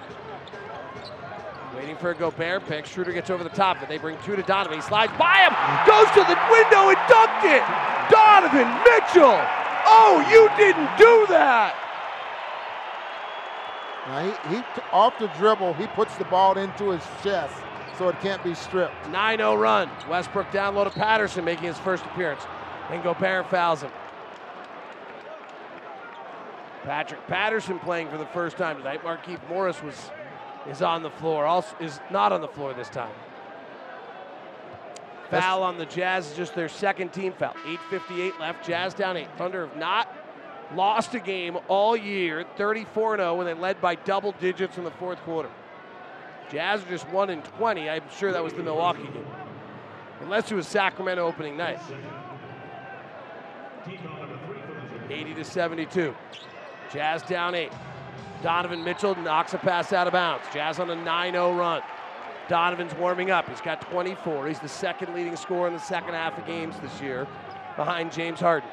Waiting for a Gobert pick. Schroeder gets over the top, but they bring two to Donovan. He slides by him, goes to the window and dunked it. Donovan Mitchell. Oh, you didn't do that. He, he off the dribble, he puts the ball into his chest so it can't be stripped. 9-0 run. Westbrook down low to Patterson making his first appearance. And Gobert fouls him. Patrick Patterson playing for the first time tonight. Markieff Morris was is on the floor. Also is not on the floor this time. Foul on the Jazz is just their second team foul. 8:58 left. Jazz down eight. Thunder have not lost a game all year, 34 0, when they led by double digits in the fourth quarter. Jazz are just 1 in 20. I'm sure that was the Milwaukee game. Unless it was Sacramento opening night. 80 to 72. Jazz down 8. Donovan Mitchell knocks a pass out of bounds. Jazz on a 9 0 run. Donovan's warming up. He's got 24. He's the second leading scorer in the second half of games this year behind James Harden.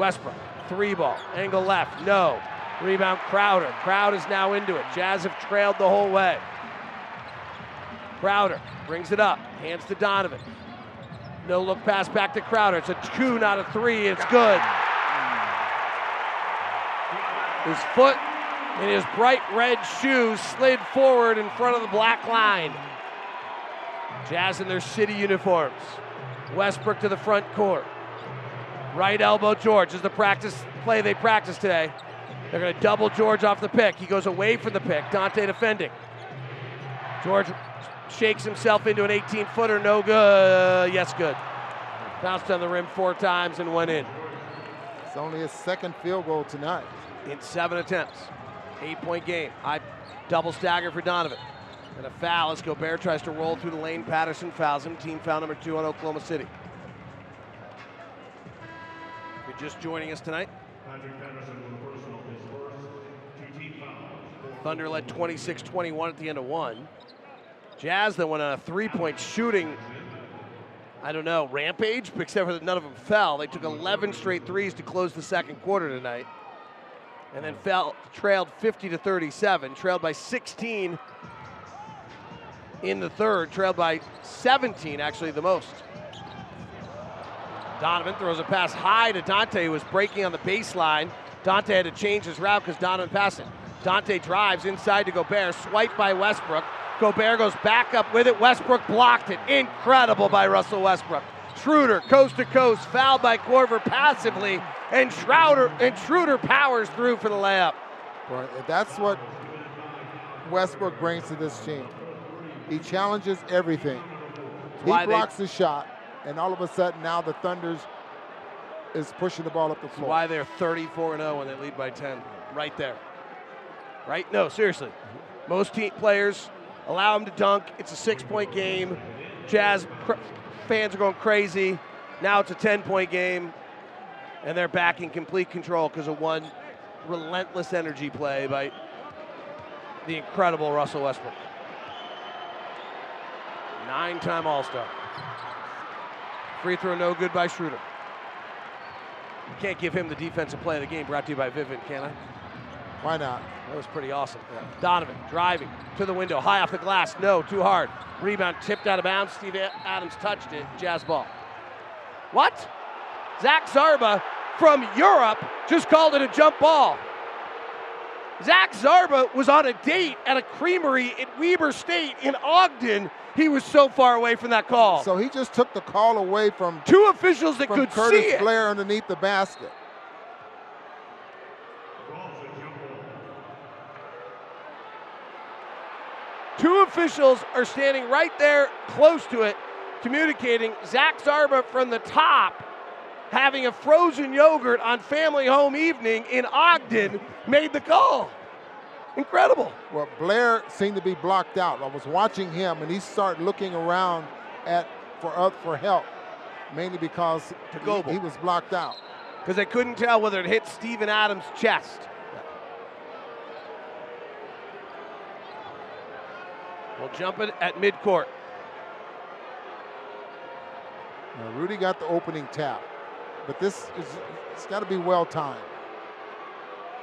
Westbrook, three ball, angle left, no. Rebound Crowder. Crowd is now into it. Jazz have trailed the whole way. Crowder brings it up, hands to Donovan. No look pass back to Crowder. It's a two, not a three. It's good. His foot in his bright red shoes slid forward in front of the black line. Jazz in their city uniforms. Westbrook to the front court. Right elbow George is the practice play they practice today. They're going to double George off the pick. He goes away from the pick. Dante defending. George shakes himself into an 18 footer. No good. Yes, good. Bounced on the rim four times and went in. It's only his second field goal tonight. In seven attempts. Eight point game. I double stagger for Donovan. And a foul as Gobert tries to roll through the lane. Patterson fouls him. Team foul number two on Oklahoma City. If you're just joining us tonight, Thunder led 26 21 at the end of one. Jazz then went on a three point shooting, I don't know, rampage, except for that none of them fell. They took 11 straight threes to close the second quarter tonight. And then fell, trailed 50 to 37, trailed by 16 in the third, trailed by 17, actually the most. Donovan throws a pass high to Dante, who was breaking on the baseline. Dante had to change his route because Donovan passed it. Dante drives inside to Gobert, swiped by Westbrook. Gobert goes back up with it. Westbrook blocked it. Incredible by Russell Westbrook. Schroeder coast to coast, fouled by Korver passively, and Schroeder and Schroeder powers through for the layup. That's what Westbrook brings to this team. He challenges everything. He blocks they, the shot, and all of a sudden now the Thunder's is pushing the ball up the floor. Why they're 34 0 when they lead by 10, right there. Right? No, seriously. Most team players allow them to dunk. It's a six-point game. Jazz fans are going crazy. Now it's a 10-point game, and they're back in complete control because of one relentless energy play by the incredible Russell Westbrook. Nine time All Star. Free throw no good by Schroeder. Can't give him the defensive play of the game brought to you by Vivint, can I? Why not? That was pretty awesome. Yeah. Donovan driving to the window, high off the glass. No, too hard. Rebound tipped out of bounds. Steve Adams touched it. Jazz ball. What? Zach Zarba from Europe just called it a jump ball. Zach Zarba was on a date at a creamery at Weber State in Ogden. He was so far away from that call. So he just took the call away from two officials that could Curtis see it. Blair underneath the basket. Two officials are standing right there close to it, communicating. Zach Zarba from the top having a frozen yogurt on family home evening in Ogden made the call. Incredible. Well, Blair seemed to be blocked out. I was watching him, and he started looking around at for uh, for help, mainly because he, he was blocked out. Because they couldn't tell whether it hit Steven Adams' chest. We'll jump it at midcourt. Now, Rudy got the opening tap, but this is it's got to be well timed.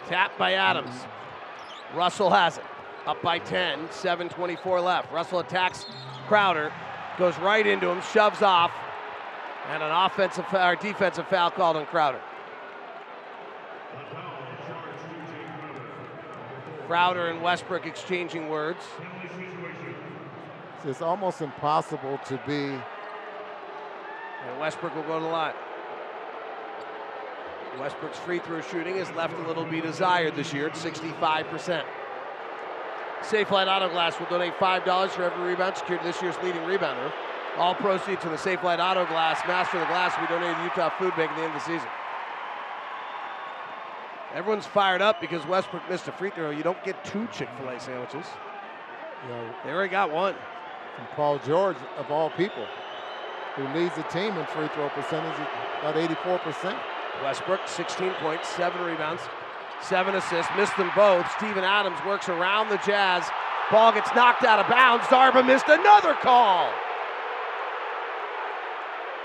Tap by Adams. Russell has it. Up by 10, 7.24 left. Russell attacks Crowder, goes right into him, shoves off, and an offensive or defensive foul called on Crowder. Crowder and Westbrook exchanging words. It's almost impossible to be. And Westbrook will go to the line. Westbrook's free throw shooting has left a little to be desired this year at 65%. Safelite Auto Glass will donate $5 for every rebound secured this year's leading rebounder. All proceeds from the Safelite Auto Glass Master of the Glass will be donated to Utah Food Bank at the end of the season. Everyone's fired up because Westbrook missed a free throw. You don't get two Chick fil A sandwiches. Yeah, They already got one. From Paul George, of all people, who leads the team in free throw percentage about 84%. Westbrook, 16 points, seven rebounds, seven assists, missed them both. Steven Adams works around the Jazz. Ball gets knocked out of bounds. Zarba missed another call.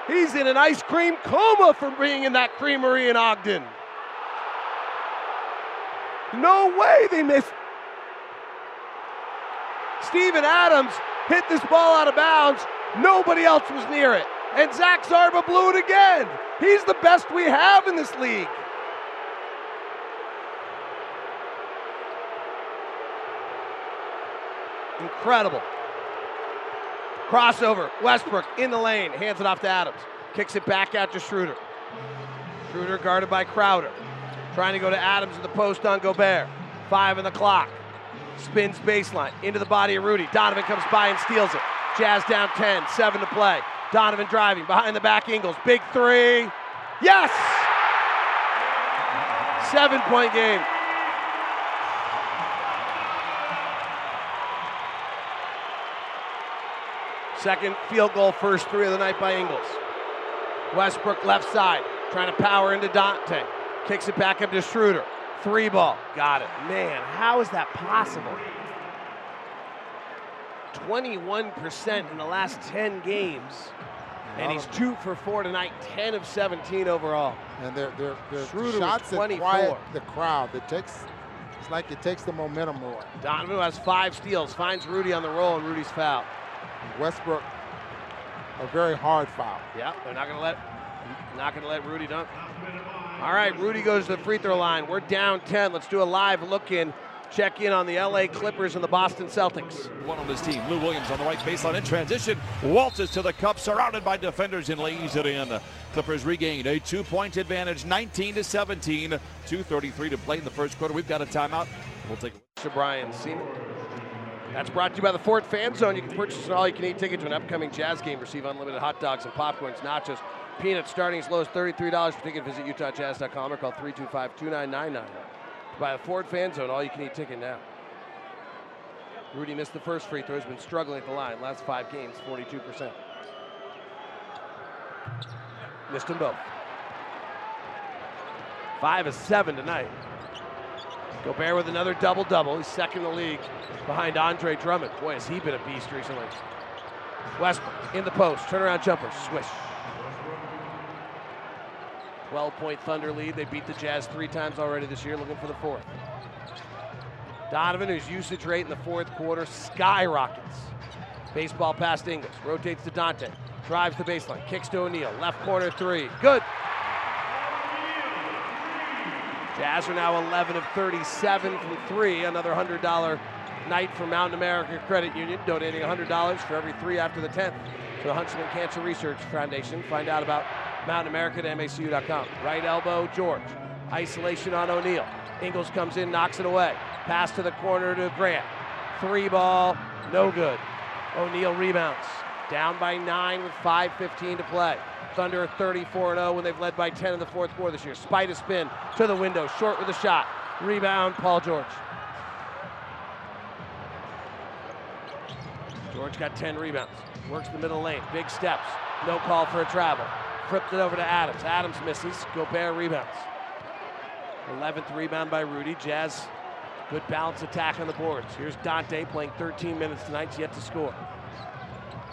He's in an ice cream coma from being in that creamery in Ogden. No way they missed. Steven Adams hit this ball out of bounds. Nobody else was near it. And Zach Zarba blew it again. He's the best we have in this league. Incredible. Crossover. Westbrook in the lane. Hands it off to Adams. Kicks it back out to Schroeder. Schroeder guarded by Crowder. Trying to go to Adams in the post on Gobert. Five in the clock. Spins baseline into the body of Rudy. Donovan comes by and steals it. Jazz down 10, seven to play. Donovan driving behind the back. Ingles. Big three. Yes! Seven point game. Second field goal, first three of the night by Ingles. Westbrook left side, trying to power into Dante. Kicks it back up to Schroeder. Three ball. Got it. Man, how is that possible? 21% in the last 10 games. And he's two for four tonight, 10 of 17 overall. And they're, they're, they're Schroeder shots that quiet the crowd. It takes, it's like it takes the momentum away. Donovan has five steals, finds Rudy on the roll, and Rudy's foul. Westbrook, a very hard foul. Yeah, they're not gonna let not gonna let Rudy dunk. All right, Rudy goes to the free throw line. We're down 10. Let's do a live look in. Check in on the LA Clippers and the Boston Celtics. One on his team. Lou Williams on the right baseline in transition. Waltzes to the cup, surrounded by defenders and lays it in. Clippers regained a two-point advantage, 19 to 17. 2:33 to play in the first quarter. We've got a timeout. We'll take. To Brian Seaman. That's brought to you by the Ford Fan Zone. You can purchase an all-you-can-eat ticket to an upcoming Jazz game. Receive unlimited hot dogs and popcorns, nachos, peanuts, starting as low as $33 per ticket. Visit UtahJazz.com or call 325-2999. Buy a Ford Fan Zone, all-you-can-eat ticket now. Rudy missed the first free throw. He's been struggling at the line. Last five games, 42%. Missed them both. Five of seven tonight. Gobert with another double double. He's second in the league behind Andre Drummond. Boy, has he been a beast recently. Westbrook in the post. Turnaround jumper. Swish. 12 point Thunder lead. They beat the Jazz three times already this year, looking for the fourth. Donovan, whose usage rate in the fourth quarter skyrockets. Baseball past Ingles. Rotates to Dante. Drives the baseline. Kicks to O'Neale. Left corner three. Good. Jazz are now 11 of 37 from three. Another $100 night for Mountain America Credit Union, donating $100 for every three after the 10th to the Huntsman Cancer Research Foundation. Find out about Mountain America at MACU.com. Right elbow, George. Isolation on O'Neale. Ingles comes in, knocks it away. Pass to the corner to Grant. Three ball, no good. O'Neale rebounds. Down by nine with 5.15 to play. Thunder are 34 0 when they've led by 10 in the fourth quarter this year. Spite Spider spin to the window, short with a shot. Rebound, Paul George. George got 10 rebounds. Works the middle lane. Big steps. No call for a travel. Flipped it over to Adams. Adams misses. Gobert rebounds. 11th rebound by Rudy. Jazz, good balance attack on the boards. Here's Dante playing 13 minutes tonight. He's yet to score.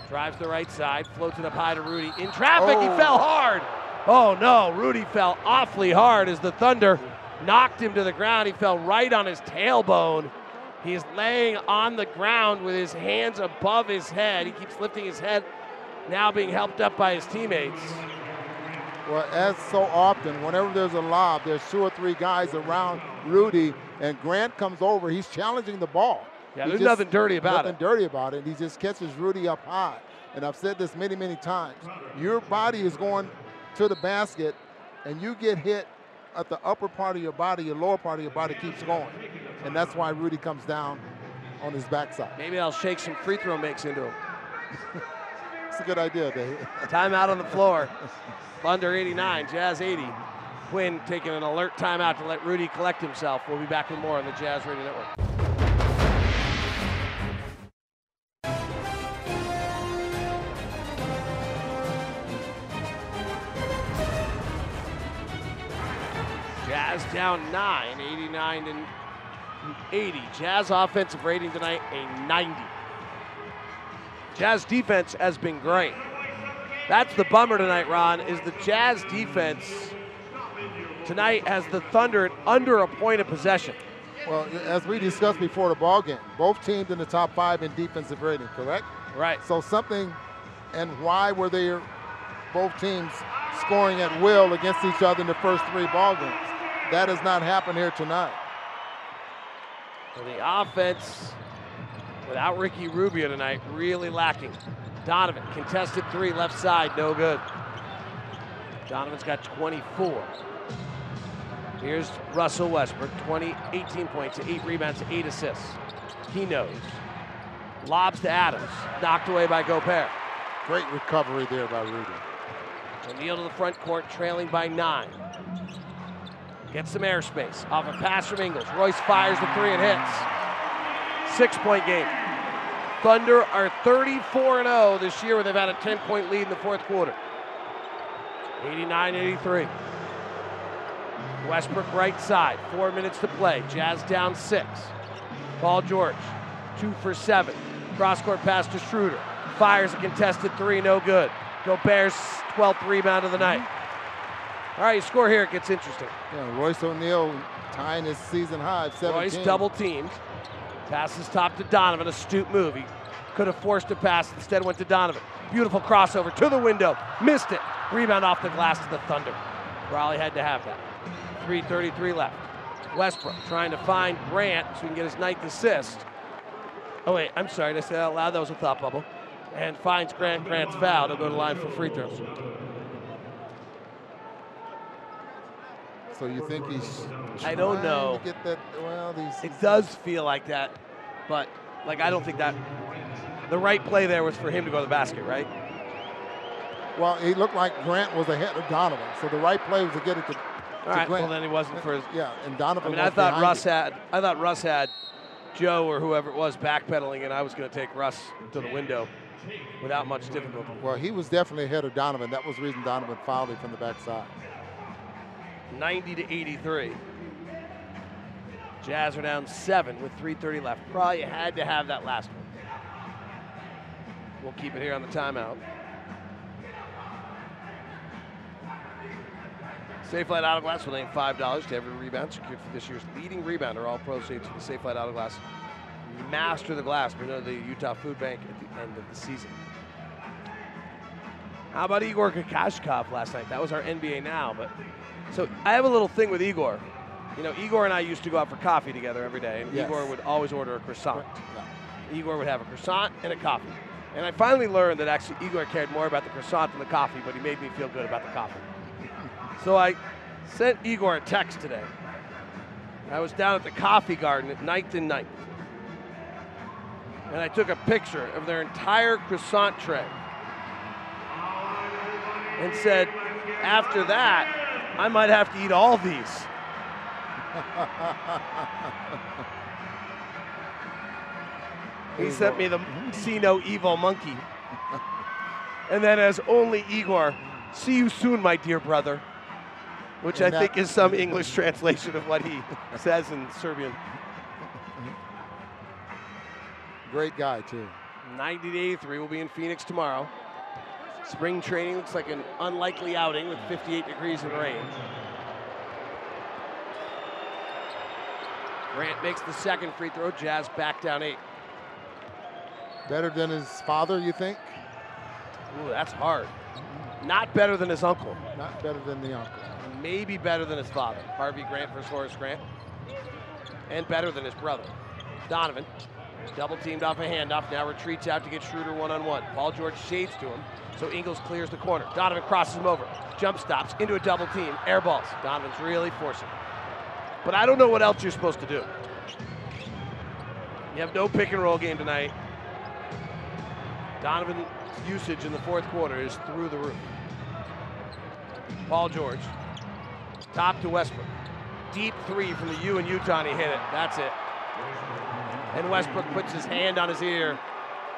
Drives the right side, floats it up high to Rudy. In traffic, he Oh. fell hard. Oh no, Rudy fell awfully hard as the Thunder knocked him to the ground. He fell right on his tailbone. He is laying on the ground with his hands above his head. He keeps lifting his head, now being helped up by his teammates. Well, as so often, whenever there's a lob, there's two or three guys around Rudy, and Grant comes over. He's challenging the ball. Yeah, He there's nothing dirty about nothing it. Nothing dirty about it. He just catches Rudy up high. And I've said this many, many times. Your body is going to the basket, and you get hit at the upper part of your body, your lower part of your body keeps going. And that's why Rudy comes down on his backside. Maybe I'll shake some free throw makes into him. It's a good idea, Dave. Timeout on the floor. Thunder 89, Jazz 80. Quin taking an alert timeout to let Rudy collect himself. We'll be back with more on the Jazz Radio Network. Jazz down 9, 89 and 80. Jazz offensive rating tonight, a 90. Jazz defense has been great. That's the bummer tonight, Ron, is the Jazz defense tonight has the Thunder under a point of possession. Well, as we discussed before the ball game, both teams in the top five in defensive rating, correct? Right. So something, and why were they both teams scoring at will against each other in the first three ball games? That has not happened here tonight. So the offense, without Ricky Rubio tonight, really lacking. Donovan, contested three, left side, no good. Donovan's got 24. Here's Russell Westbrook, 20, 18 points, 8 rebounds, 8 assists. He knows. Lobs to Adams, knocked away by Gobert. Great recovery there by Rudy. O'Neale to the front court, trailing by nine. Gets some airspace off a pass from Ingles. Royce fires the three and hits. Six point game. Thunder are 34 0 this year, where they've had a 10 point lead in the fourth quarter. 89 83. Westbrook right side, four minutes to play. Jazz down six. Paul George, two for seven. Cross court pass to Schroeder. Fires a contested three, no good. Gobert's 12th rebound of the night. All right, you score here, it gets interesting. Yeah, Royce O'Neale tying his season high, at 17. Royce double teamed. Passes top to Donovan, astute move. He could have forced a pass, instead went to Donovan. Beautiful crossover to the window, missed it. Rebound off the glass to the Thunder. Raleigh had to have that. 3.33 left. Westbrook trying to find Grant so he can get his ninth assist. Oh, wait, I'm sorry, did I say that out loud? That was a thought bubble. And finds Grant. Grant's foul. He'll go to line for free throws. So you think he's? I don't know. Get that? Well, these. It does feel like that, but like I don't think that the right play there was for him to go to the basket, right? Well, he looked like Grant was ahead of Donovan, so the right play was to get it to, to All right. Grant. Well, then he wasn't for his. Yeah, and Donovan. I mean, I thought Russ had. I thought Russ had Joe or whoever it was backpedaling, and I was going to take Russ to the window without much difficulty. Well, he was definitely ahead of Donovan. That was the reason Donovan fouled him from the backside. 90 to 83. Jazz are down seven with 3:30 left. Probably had to have that last one. We'll keep it here on the timeout. Safelite AutoGlass will name $5 to every rebound secured for this year's leading rebounder. All proceeds from the Safelite AutoGlass Master the Glass. We know the Utah Food Bank at the end of the season. How about Igor Kokoskov last night? That was our NBA Now, but so I have a little thing with Igor. You know, Igor and I used to go out for coffee together every day, and Yes. Igor would always order a croissant. Igor would have a croissant and a coffee. And I finally learned that actually Igor cared more about the croissant than the coffee, but he made me feel good about the coffee. So I sent Igor a text today. I was down at the coffee garden at 9th and 9th. And I took a picture of their entire croissant tray and said, after that, I might have to eat all these. He sent me the see no evil monkey. And then as only Igor, see you soon, my dear brother. Which I And that- think is some English translation of what he says in Serbian. Great guy too. 90 to 83 will be in Phoenix tomorrow. Spring training looks like an unlikely outing with 58 degrees and rain. Grant makes the second free throw. Jazz back down eight. Better than his father, you think? Ooh, that's hard. Not better than his uncle. Not better than the uncle. Maybe better than his father, Harvey Grant versus Horace Grant. And better than his brother. Donovan, double teamed off a handoff, now retreats out to get Schroeder one on one. Paul George shades to him, so Ingles clears the corner. Donovan crosses him over, jump stops into a double team, air balls. Donovan's really forcing. But I don't know what else you're supposed to do. You have no pick and roll game tonight. Donovan's usage in the fourth quarter is through the roof. Paul George Top to Westbrook. Deep three from the U in Utah, and he hit it. That's it. And Westbrook puts his hand on his ear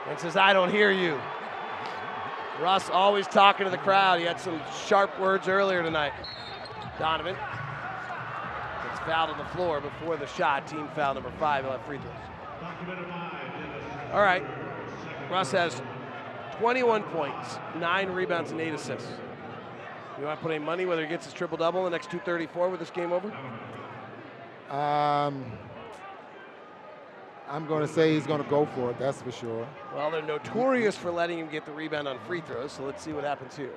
and says, I don't hear you. Russ always talking to the crowd. He had some sharp words earlier tonight. Donovan gets fouled on the floor before the shot. Team foul number five. He'll have free throws. All right. Russ has 21 points, nine rebounds, and eight assists. You want to put any money whether he gets his triple double in the next 234 with this game over? Um, I'm going to say he's going to go for it. That's for sure. Well, they're notorious for letting him get the rebound on free throws, so let's see what happens here.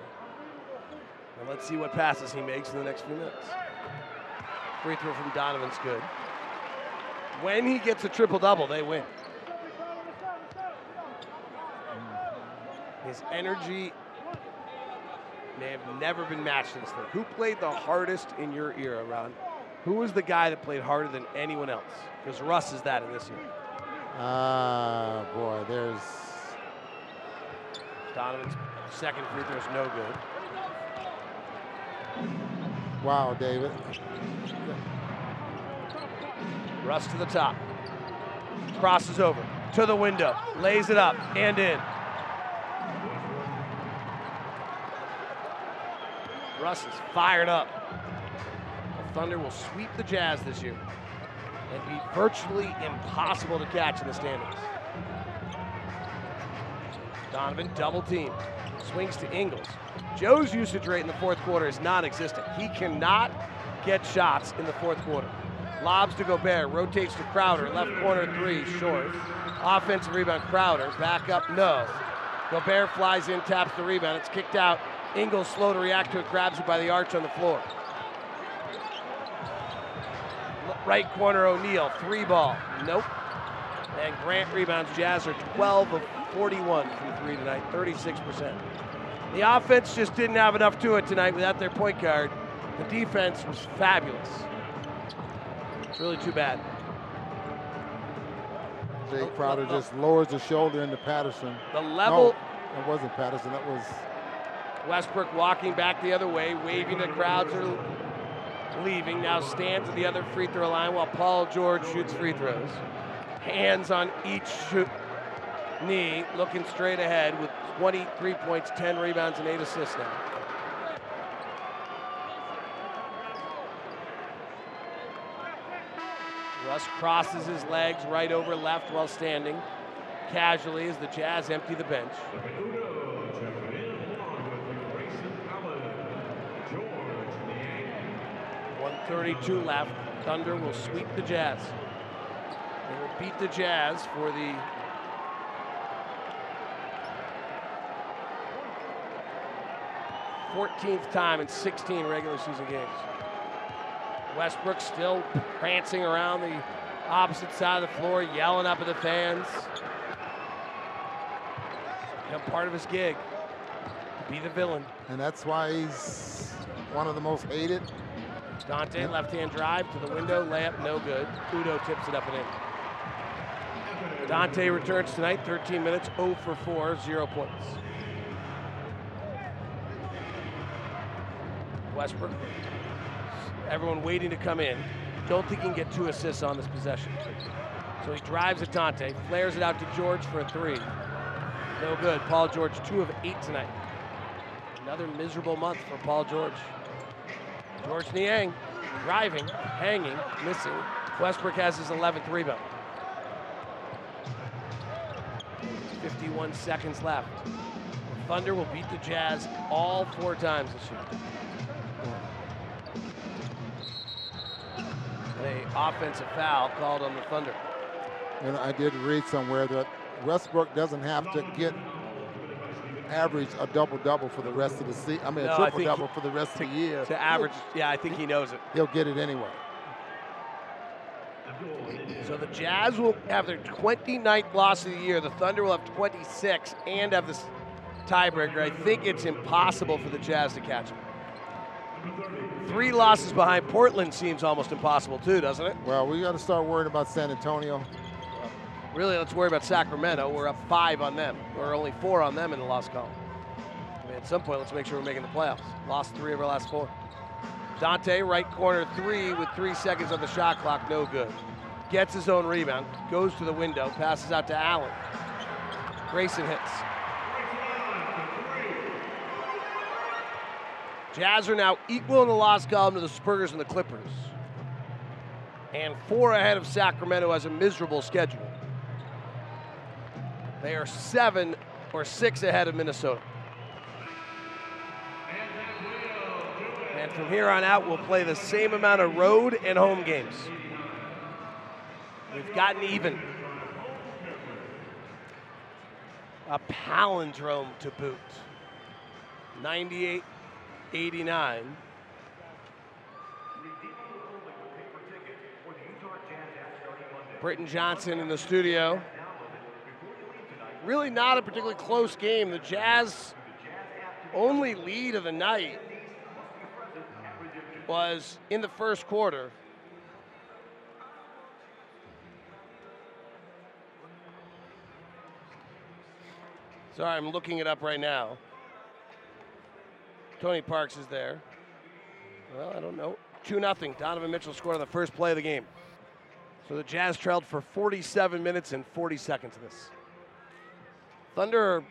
And let's see what passes he makes in the next few minutes. Free throw from Donovan's good. When he gets a triple double, they win. His energy may have never been matched. Who played the hardest in your era, Ron? Who was the guy that played harder than anyone else? Because Russ is that in this year. Ah, boy, there's Donovan's second free throw is no good. wow, David. Russ to the top. Crosses over to the window, lays it up and in. Russ is fired up. The Thunder will sweep the Jazz this year and be virtually impossible to catch in the standings. Donovan double team, swings to Ingles. Joe's usage rate in the fourth quarter is non-existent. He cannot get shots in the fourth quarter. Lobs to Gobert, rotates to Crowder, left corner three, short. Offensive rebound, Crowder, back up, no. Gobert flies in, taps the rebound, it's kicked out. Ingles slow to react to it, grabs it by the arch on the floor. Right corner O'Neale, three ball, nope. And Grant rebounds. Jazz are 12 of 41 from three tonight, 36%. The offense just didn't have enough to it tonight without their point guard. The defense was fabulous. It's really too bad. Jae Crowder just lowers the shoulder into Patterson. The level. No, it wasn't Patterson. That was Westbrook walking back the other way, waving the crowds are leaving. Now stands at the other free throw line while Paul George shoots free throws. Hands on each shoot, knee, looking straight ahead with 23 points, 10 rebounds, and 8 assists now. Russ crosses his legs right over left while standing. Casually as the Jazz empty the bench. 132 left. Thunder will sweep the Jazz. They will beat the Jazz for the Fourteenth time in 16 regular season games. Westbrook still prancing around the opposite side of the floor, yelling up at the fans. Become part of his gig. Be the villain. And that's why he's one of the most hated. Dante, left hand drive to the window, layup, no good. Udoh tips it up and in. Dante returns tonight, 13 minutes, 0 for 4, 0 points. Westbrook. Everyone waiting to come in. Don't think he can get two assists on this possession. So he drives at Dante, flares it out to George for a three. No good. Paul George, two of eight tonight. Another miserable month for Paul George. Georges Niang driving, hanging, missing. Westbrook has his 11th rebound. 51 seconds left. Thunder will beat the Jazz all four times this year. A offensive foul called on the Thunder. And I did read somewhere that Westbrook doesn't have to get average a double double for the rest of the season. I mean, No, a I triple double he- for the rest to, of the year. To average, yeah, I think he knows it. He'll get it anyway. So the Jazz will have their 29th loss of the year. The Thunder will have 26 and have this tiebreaker. I think it's impossible for the Jazz to catch them. Three losses behind Portland seems almost impossible too, doesn't it? Well, we got to start worrying about San Antonio. Really, let's worry about Sacramento. We're up five on them. We're only four on them in the loss column. I mean, at some point, let's make sure we're making the playoffs. Lost three of our last four. Dante, right corner three with three seconds on the shot clock, no good. Gets his own rebound, goes to the window, passes out to Allen. Grayson hits. Jazz are now equal in the loss column to the Spurs and the Clippers. And four ahead of Sacramento has a miserable schedule. They are seven or six ahead of Minnesota. And from here on out, we'll play the same amount of road and home games. We've gotten even. A palindrome to boot. 98 89. Britton Johnson in the studio. Really not a particularly close game. The Jazz only lead of the night was in the first quarter. Sorry, I'm looking it up right now. Tony Parks is there. Well, I don't know. 2 0. Donovan Mitchell scored on the first play of the game. So the Jazz trailed for 47 minutes and 40 seconds of this. Thunder,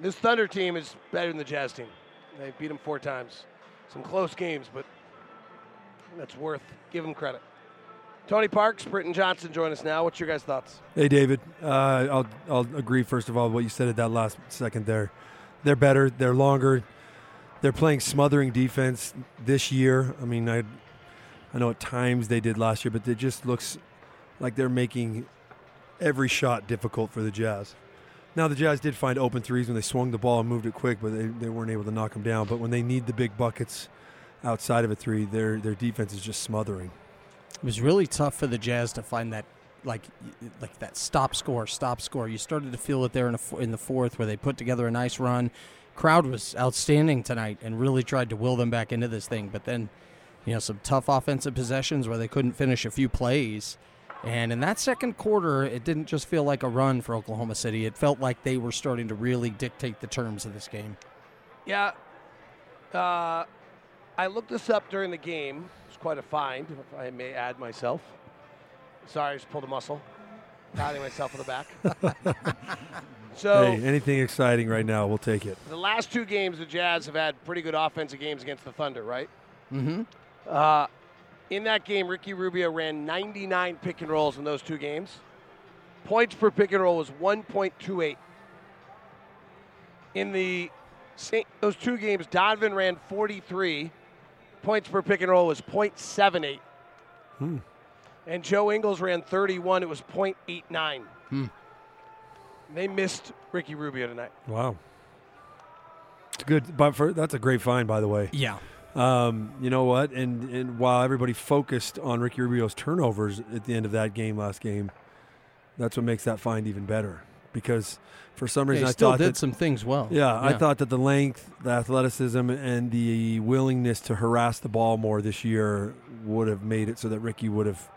this Thunder team is better than the Jazz team. They beat them four times. Some close games, but that's worth give them credit. Tony Parks, Britton Johnson join us now. What's your guys' thoughts? Hey, David. Uh, I'll I'll agree first of all what you said at that last second there. They're better. They're longer. They're playing smothering defense this year. I mean, I I know at times they did last year, but it just looks like they're making every shot difficult for the Jazz. Now the Jazz did find open threes when they swung the ball and moved it quick, but they, they weren't able to knock them down. But when they need the big buckets outside of a three, their their defense is just smothering. It was really tough for the Jazz to find that like like that stop score, stop score. You started to feel it there in, a, in the fourth where they put together a nice run. Crowd was outstanding tonight and really tried to will them back into this thing, but then you know some tough offensive possessions where they couldn't finish a few plays. And in that second quarter, it didn't just feel like a run for Oklahoma City. It felt like they were starting to really dictate the terms of this game. Yeah. Uh, I looked this up during the game. It's quite a find, if I may add myself. Sorry, I just pulled a muscle. Patting myself on the back. so, hey, anything exciting right now, we'll take it. The last two games, the Jazz have had pretty good offensive games against the Thunder, right? Mm-hmm. Uh, in that game, Ricky Rubio ran 99 pick and rolls in those two games. Points per pick and roll was 1.28. In the those two games, Donovan ran 43. Points per pick and roll was 0.78. Hmm. And Joe Ingles ran 31. It was 0.89. Hmm. They missed Ricky Rubio tonight. Wow. It's good, but for, that's a great find, by the way. Yeah. Um, you know what? And and while everybody focused on Ricky Rubio's turnovers at the end of that game last game, that's what makes that find even better. Because for some reason yeah, I still thought did that, some things well. Yeah, I thought that the length, the athleticism, and the willingness to harass the ball more this year would have made it so that Ricky would have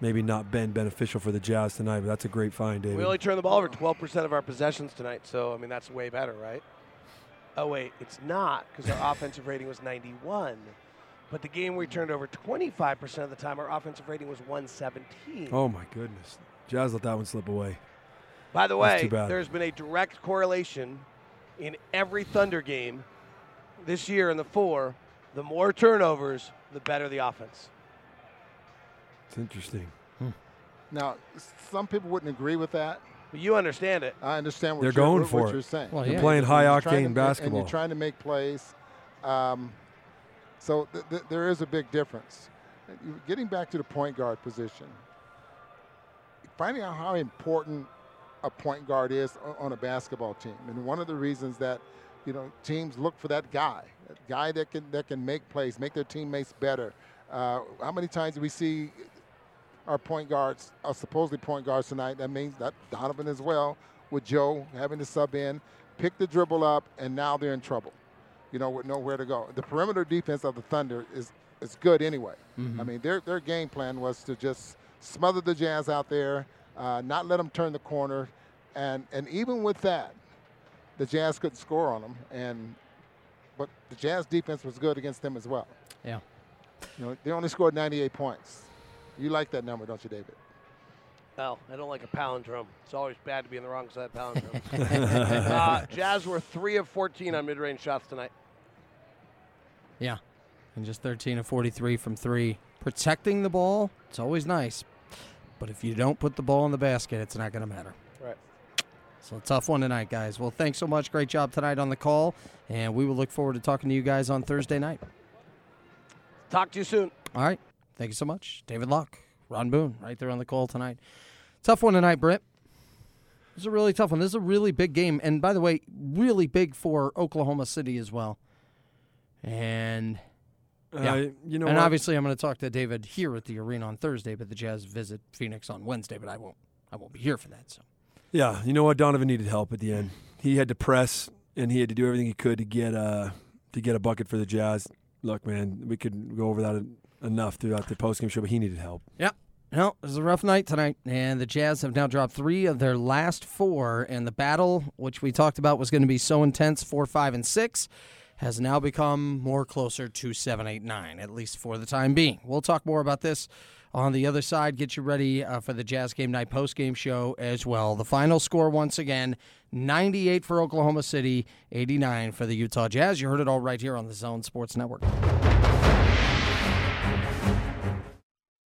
maybe not been beneficial for the Jazz tonight. But that's a great find, David. We only turned the ball over 12% of our possessions tonight, so I mean that's way better, right? Oh wait, it's not because our offensive rating was 91. But the game we hmm. turned over 25% of the time, our offensive rating was 117. oh my goodness, Jazz let that one slip away. By the way, there's been a direct correlation in every Thunder game this year in the four. The more turnovers, the better the offense. It's interesting. Hmm. Now, some people wouldn't agree with that. But you understand it. I understand what They're you're, going what, for what it. you're saying. Well, They're yeah. playing high You're octane to- basketball. And you're trying to make plays. Um, so th- th- there is a big difference. Getting back to the point guard position, finding out how important a point guard is on a basketball team, and one of the reasons that you know teams look for that guy, that guy that can that can make plays, make their teammates better. Uh, how many times do we see our point guards, our supposedly point guards tonight. That means that Donovan as well, with Joe having to sub in, pick the dribble up, and now they're in trouble. You know, with nowhere to go. The perimeter defense of the Thunder is is good anyway. Mhm. I mean, their their game plan was to just smother the Jazz out there, uh, not let them turn the corner, and and even with that, the Jazz couldn't score on them. And but the Jazz defense was good against them as well. Yeah. You know, they only scored 98 points. You like that number, don't you, David? No, I don't like a palindrome. It's always bad to be in the wrong side of palindrome. uh, Jazz were 3 of 14 on mid range shots tonight. Yeah. And just 13 of 43 from three. Protecting the ball, it's always nice. But if you don't put the ball in the basket, it's not going to matter. Right. So a tough one tonight, guys. Well, thanks so much. Great job tonight on the call. And we will look forward to talking to you guys on Thursday night. Talk to you soon. All right. Thank you so much. David Locke, Ron Boone, right there on the call tonight. Tough one tonight, Britt. This is a really tough one. This is a really big game. And by the way, really big for Oklahoma City as well. And yeah, Uh, you know and what? obviously I'm going to talk to David here at the arena on Thursday, but the Jazz visit Phoenix on Wednesday, but I won't I won't be here for that. So Yeah, you know what? Donovan needed help at the end. He had to press and he had to do everything he could to get uh to get a bucket for the Jazz. Look, man, we could go over that enough throughout the postgame show, but he needed help. Yeah. No, it was a rough night tonight, and the Jazz have now dropped three of their last four, and the battle, which we talked about was going to be so intense, four, five, and six, has now become more closer to seven, eight, nine, at least for the time being. We'll talk more about this on the other side. Get you ready uh, for the Jazz Game Night post-game show as well. The final score once again, 98 for Oklahoma City, 89 for the Utah Jazz. You heard it all right here on the Zone Sports Network.